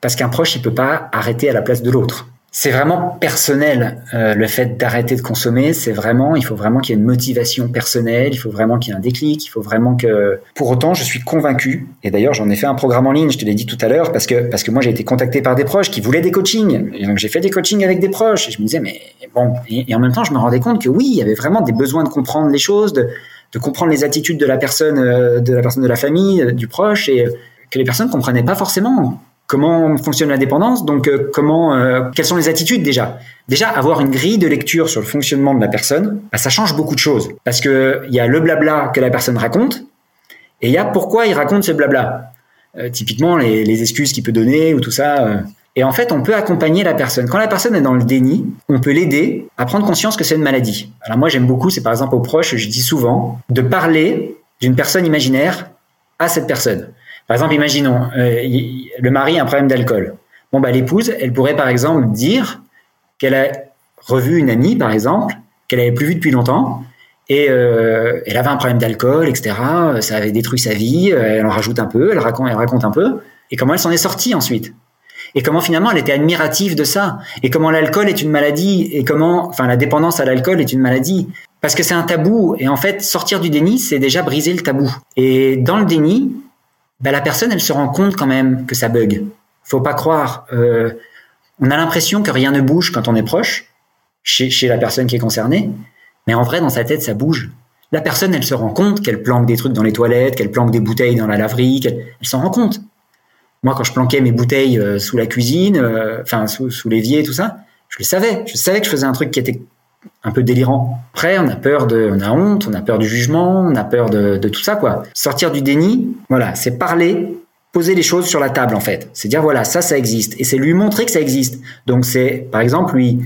parce qu'un proche il peut pas arrêter à la place de l'autre. C'est vraiment personnel euh, le fait d'arrêter de consommer. C'est vraiment, il faut vraiment qu'il y ait une motivation personnelle. Il faut vraiment qu'il y ait un déclic. Il faut vraiment que. Pour autant, je suis convaincu. Et d'ailleurs, j'en ai fait un programme en ligne. Je te l'ai dit tout à l'heure parce que parce que moi j'ai été contacté par des proches qui voulaient des coachings. Et donc j'ai fait des coachings avec des proches. Et je me disais mais bon. Et, en même temps, je me rendais compte que oui, il y avait vraiment des besoins de comprendre les choses, de de comprendre les attitudes de la personne, euh, de la personne de la famille, euh, du proche, et que les personnes comprenaient pas forcément comment fonctionne la dépendance, donc euh, comment, euh, quelles sont les attitudes déjà. Déjà, avoir une grille de lecture sur le fonctionnement de la personne, bah, ça change beaucoup de choses. Parce que il y a le blabla que la personne raconte, et il y a pourquoi il raconte ce blabla. Euh, typiquement, les, les excuses qu'il peut donner ou tout ça. Et en fait, on peut accompagner la personne. Quand la personne est dans le déni, on peut l'aider à prendre conscience que c'est une maladie. Alors moi, j'aime beaucoup, c'est par exemple aux proches, je dis souvent, de parler d'une personne imaginaire à cette personne. Par exemple, imaginons, euh, le mari a un problème d'alcool. Bon, bah, l'épouse, elle pourrait par exemple dire qu'elle a revu une amie, par exemple, qu'elle avait plus vue depuis longtemps, et euh, elle avait un problème d'alcool, etc. Ça avait détruit sa vie. Elle en rajoute un peu, elle raconte, elle raconte un peu, et comment elle s'en est sortie ensuite? et comment finalement elle était admirative de ça? Et comment l'alcool est une maladie? Et comment enfin la dépendance à l'alcool est une maladie? Parce que c'est un tabou et en fait sortir du déni c'est déjà briser le tabou et dans le déni bah, la personne elle se rend compte quand même que ça bug. Faut pas croire euh, on a l'impression que rien ne bouge quand on est proche chez, la personne qui est concernée mais en vrai dans sa tête ça bouge. La personne elle se rend compte qu'elle planque des trucs dans les toilettes qu'elle planque des bouteilles dans la laverie qu'elle elle s'en rend compte. Moi, quand je planquais mes bouteilles euh, sous la cuisine, euh, enfin sous, sous l'évier, tout ça, je le savais. Je savais que je faisais un truc qui était un peu délirant. Après, on a peur de, on a honte, on a peur du jugement, on a peur de, tout ça, quoi. Sortir du déni, voilà, c'est parler, poser les choses sur la table, en fait. C'est dire, voilà, ça, ça existe. Et c'est lui montrer que ça existe. Donc, c'est, par exemple, lui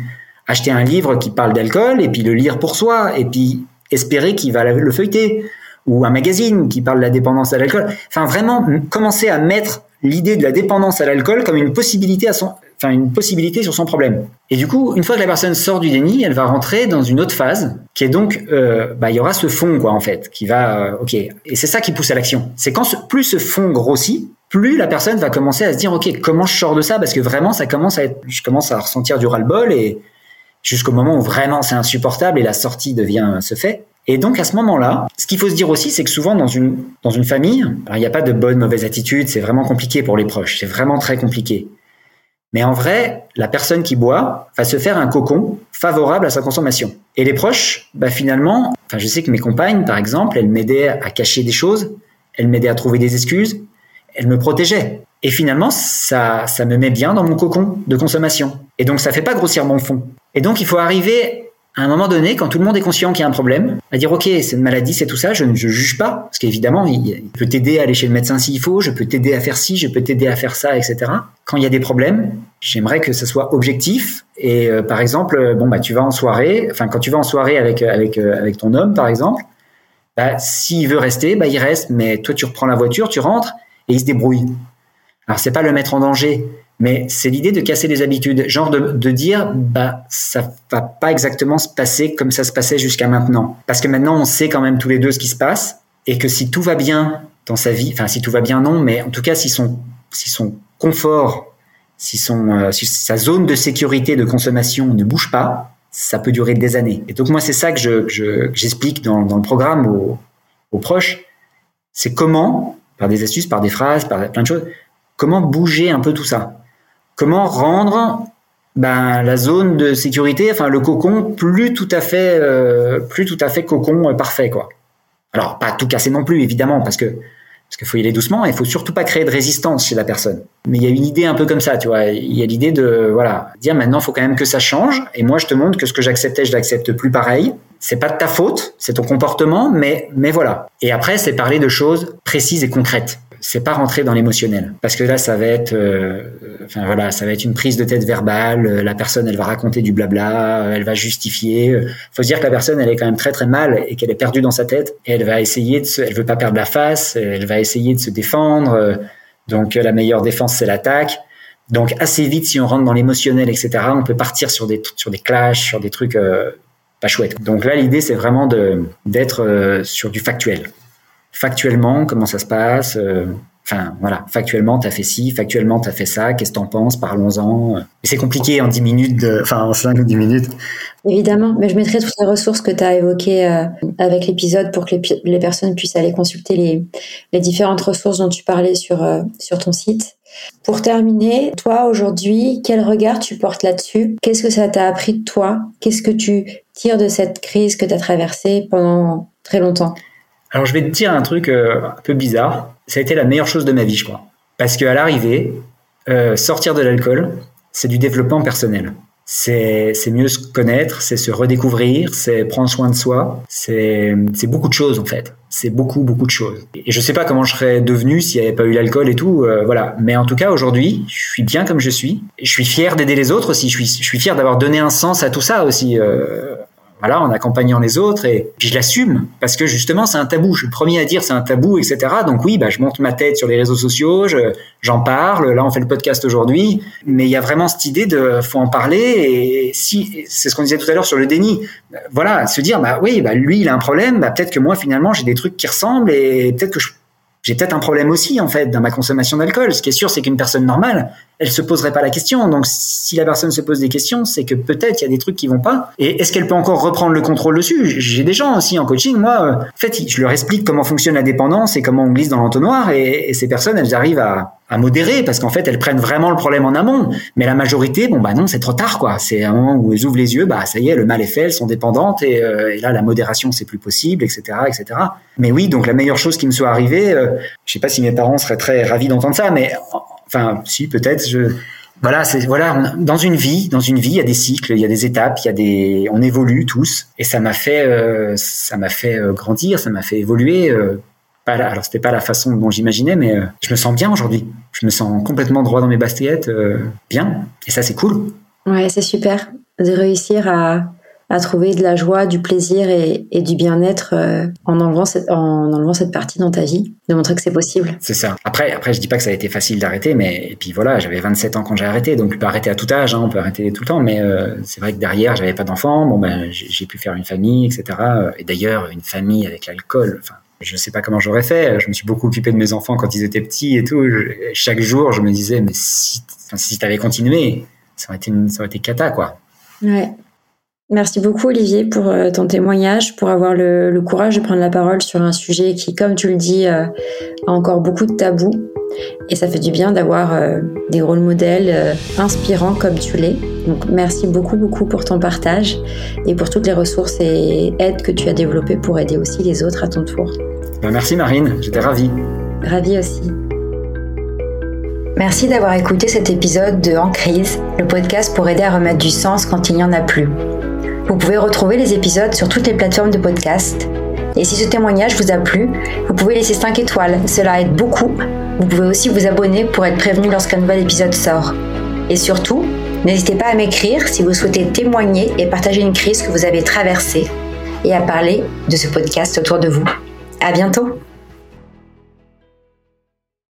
acheter un livre qui parle d'alcool et puis le lire pour soi et puis espérer qu'il va le feuilleter ou un magazine qui parle de la dépendance à l'alcool. Enfin, vraiment, commencer à mettre l'idée de la dépendance à l'alcool comme une possibilité à son, une possibilité sur son problème. Et du coup, une fois que la personne sort du déni, elle va rentrer dans une autre phase qui est donc, euh, bah, il y aura ce fond quoi en fait, qui va, euh, ok. Et c'est ça qui pousse à l'action. C'est quand plus ce fond grossit, plus la personne va commencer à se dire, ok, comment je sors de ça? Parce que vraiment, ça commence à être, je commence à ressentir du ras-le-bol et jusqu'au moment où vraiment c'est insupportable et la sortie devient ce fait. Et donc à ce moment-là, ce qu'il faut se dire aussi, c'est que souvent dans une dans une famille, il n'y a pas de bonne mauvaise attitude, c'est vraiment compliqué pour les proches, c'est vraiment très compliqué. Mais en vrai, la personne qui boit va se faire un cocon favorable à sa consommation. Et les proches, bah finalement, enfin je sais que mes compagnes, par exemple, elles m'aidaient à cacher des choses, elles m'aidaient à trouver des excuses, elles me protégeaient. Et finalement, ça, ça me met bien dans mon cocon de consommation. Et donc, ça fait pas grossir mon fond. Et donc, il faut arriver à un moment donné, quand tout le monde est conscient qu'il y a un problème, à dire ok, c'est une maladie, c'est tout ça, je ne juge pas, parce qu'évidemment, il, peut t'aider à aller chez le médecin s'il faut, je peux t'aider à faire ci, je peux t'aider à faire ça, etc. Quand il y a des problèmes, j'aimerais que ça soit objectif. Et euh, par exemple, bon bah tu vas en soirée, enfin quand tu vas en soirée avec avec euh, avec ton homme, par exemple, bah, s'il veut rester, bah il reste, mais toi tu reprends la voiture, tu rentres et il se débrouille. Alors c'est pas le mettre en danger, mais c'est l'idée de casser les habitudes, genre de, dire bah ça va pas exactement se passer comme ça se passait jusqu'à maintenant, parce que maintenant on sait quand même tous les deux ce qui se passe et que si tout va bien dans sa vie, enfin si tout va bien non, mais en tout cas si son si son confort, si son euh, sa zone de sécurité de consommation ne bouge pas, ça peut durer des années. Et donc moi c'est ça que je j'explique dans, dans le programme aux, aux proches, c'est comment par des astuces, par des phrases, par plein de choses, comment bouger un peu tout ça comment rendre ben, la zone de sécurité, enfin le cocon, plus tout à fait, euh, plus tout à fait cocon euh, parfait quoi. Alors pas tout casser non plus évidemment parce que parce qu'il faut y aller doucement et il faut surtout pas créer de résistance chez la personne. Mais il y a une idée un peu comme ça, tu vois. Il y a l'idée de voilà dire maintenant faut quand même que ça change et moi je te montre que ce que j'acceptais je l'accepte plus pareil. C'est pas de ta faute, c'est ton comportement, mais mais voilà. Et après c'est parler de choses précises et concrètes c'est pas rentrer dans l'émotionnel. Parce que là ça va être euh, enfin voilà ça va être une prise de tête verbale euh, la personne elle va raconter du blabla euh, elle va justifier faut se dire que la personne elle est quand même très très mal et qu'elle est perdue dans sa tête et elle va essayer de se, elle veut pas perdre la face elle va essayer de se défendre donc la meilleure défense c'est l'attaque. Donc assez vite si on rentre dans l'émotionnel etc on peut partir sur des sur des clashs sur des trucs pas chouettes. Donc là l'idée c'est vraiment de d'être sur du factuel factuellement comment ça se passe. Euh, enfin voilà, factuellement t'as fait ci, factuellement t'as fait ça. Qu'est-ce que t'en penses Parlons-en. C'est compliqué en 10 minutes, enfin en 5 ou 10 minutes. Évidemment, mais je mettrai toutes les ressources que tu as évoquées euh, avec l'épisode pour que les, les, personnes puissent aller consulter les, les, différentes ressources dont tu parlais sur, euh, sur ton site. Pour terminer, toi aujourd'hui, quel regard tu portes là-dessus? Qu'est-ce que ça t'a appris de toi? Qu'est-ce que tu tires de cette crise que tu as traversée pendant très longtemps? Alors je vais te dire un truc euh, un peu bizarre. Ça a été la meilleure chose de ma vie, je crois. Parce qu'à l'arrivée, euh, sortir de l'alcool, c'est du développement personnel. C'est mieux se connaître, c'est se redécouvrir, c'est prendre soin de soi. C'est beaucoup de choses en fait. C'est beaucoup beaucoup de choses. Et je sais pas comment je serais devenu s'il n'y avait pas eu l'alcool et tout. Euh, voilà. Mais en tout cas aujourd'hui, je suis bien comme je suis. je suis fier d'aider les autres aussi. Je suis, je suis fier d'avoir donné un sens à tout ça aussi. Euh, voilà, en accompagnant les autres et puis je l'assume parce que justement c'est un tabou. Je suis le premier à dire c'est un tabou, etc. Donc oui, bah je monte ma tête sur les réseaux sociaux, j'en parle. Là, on fait le podcast aujourd'hui, mais il y a vraiment cette idée de faut en parler et si c'est ce qu'on disait tout à l'heure sur le déni. Voilà, se dire bah oui, bah lui il a un problème, bah peut-être que moi finalement j'ai des trucs qui ressemblent et peut-être que je j'ai peut-être un problème aussi en fait dans ma consommation d'alcool. Ce qui est sûr, c'est qu'une personne normale, elle se poserait pas la question. Donc si la personne se pose des questions, c'est que peut-être il y a des trucs qui vont pas. Et est-ce qu'elle peut encore reprendre le contrôle dessus? J'ai des gens aussi en coaching, moi, euh, en fait, je leur explique comment fonctionne la dépendance et comment on glisse dans l'entonnoir, et, et ces personnes, elles arrivent à, à modérer parce qu'en fait elles prennent vraiment le problème en amont mais la majorité bon bah non c'est trop tard quoi c'est un moment où elles ouvrent les yeux bah ça y est le mal est fait elles sont dépendantes et, euh, là la modération c'est plus possible etc etc mais oui donc la meilleure chose qui me soit arrivée euh, je sais pas si mes parents seraient très ravis d'entendre ça mais enfin si peut-être je voilà, voilà, dans une vie, dans une vie, il y a des cycles, il y a des étapes, il y a des, on évolue tous, et ça m'a fait, euh, ça m'a fait grandir, ça m'a fait évoluer. Pas la, alors c'était pas la façon dont j'imaginais, mais euh, je me sens bien aujourd'hui. Je me sens complètement droit dans mes baskets, euh, bien, et ça c'est cool. Ouais, c'est super de réussir à, à trouver de la joie, du plaisir et, et du bien-être euh, en enlevant cette en enlevant cette partie dans ta vie, de montrer que c'est possible. C'est ça. Après, après, je dis pas que ça a été facile d'arrêter, mais et puis voilà, j'avais 27 ans quand j'ai arrêté, donc on peut arrêter à tout âge, hein, on peut arrêter tout le temps, mais c'est vrai que derrière, j'avais pas d'enfant, bon ben j'ai j'ai pu faire une famille, etc. Et d'ailleurs, une famille avec l'alcool, enfin. Je sais pas comment j'aurais fait. Je me suis beaucoup occupé de mes enfants quand ils étaient petits et tout. Chaque jour, je me disais, mais si, enfin, si t'avais continué, ça aurait été, une, ça aurait été cata, quoi. Ouais. Merci beaucoup Olivier pour euh, ton témoignage, pour avoir le, courage de prendre la parole sur un sujet qui, comme tu le dis, euh, a encore beaucoup de tabous. Et ça fait du bien d'avoir euh, des rôles modèles inspirants comme tu l'es. Donc merci beaucoup beaucoup pour ton partage et pour toutes les ressources et aides que tu as développées pour aider aussi les autres à ton tour. Ben, merci Marine, j'étais ravi. Ravi aussi. Merci d'avoir écouté cet épisode de En crise, le podcast pour aider à remettre du sens quand il n'y en a plus. Vous pouvez retrouver les épisodes sur toutes les plateformes de podcast. Et si ce témoignage vous a plu, vous pouvez laisser 5 étoiles, cela aide beaucoup. Vous pouvez aussi vous abonner pour être prévenu lorsqu'un nouvel épisode sort. Et surtout, n'hésitez pas à m'écrire si vous souhaitez témoigner et partager une crise que vous avez traversée et à parler de ce podcast autour de vous. À bientôt!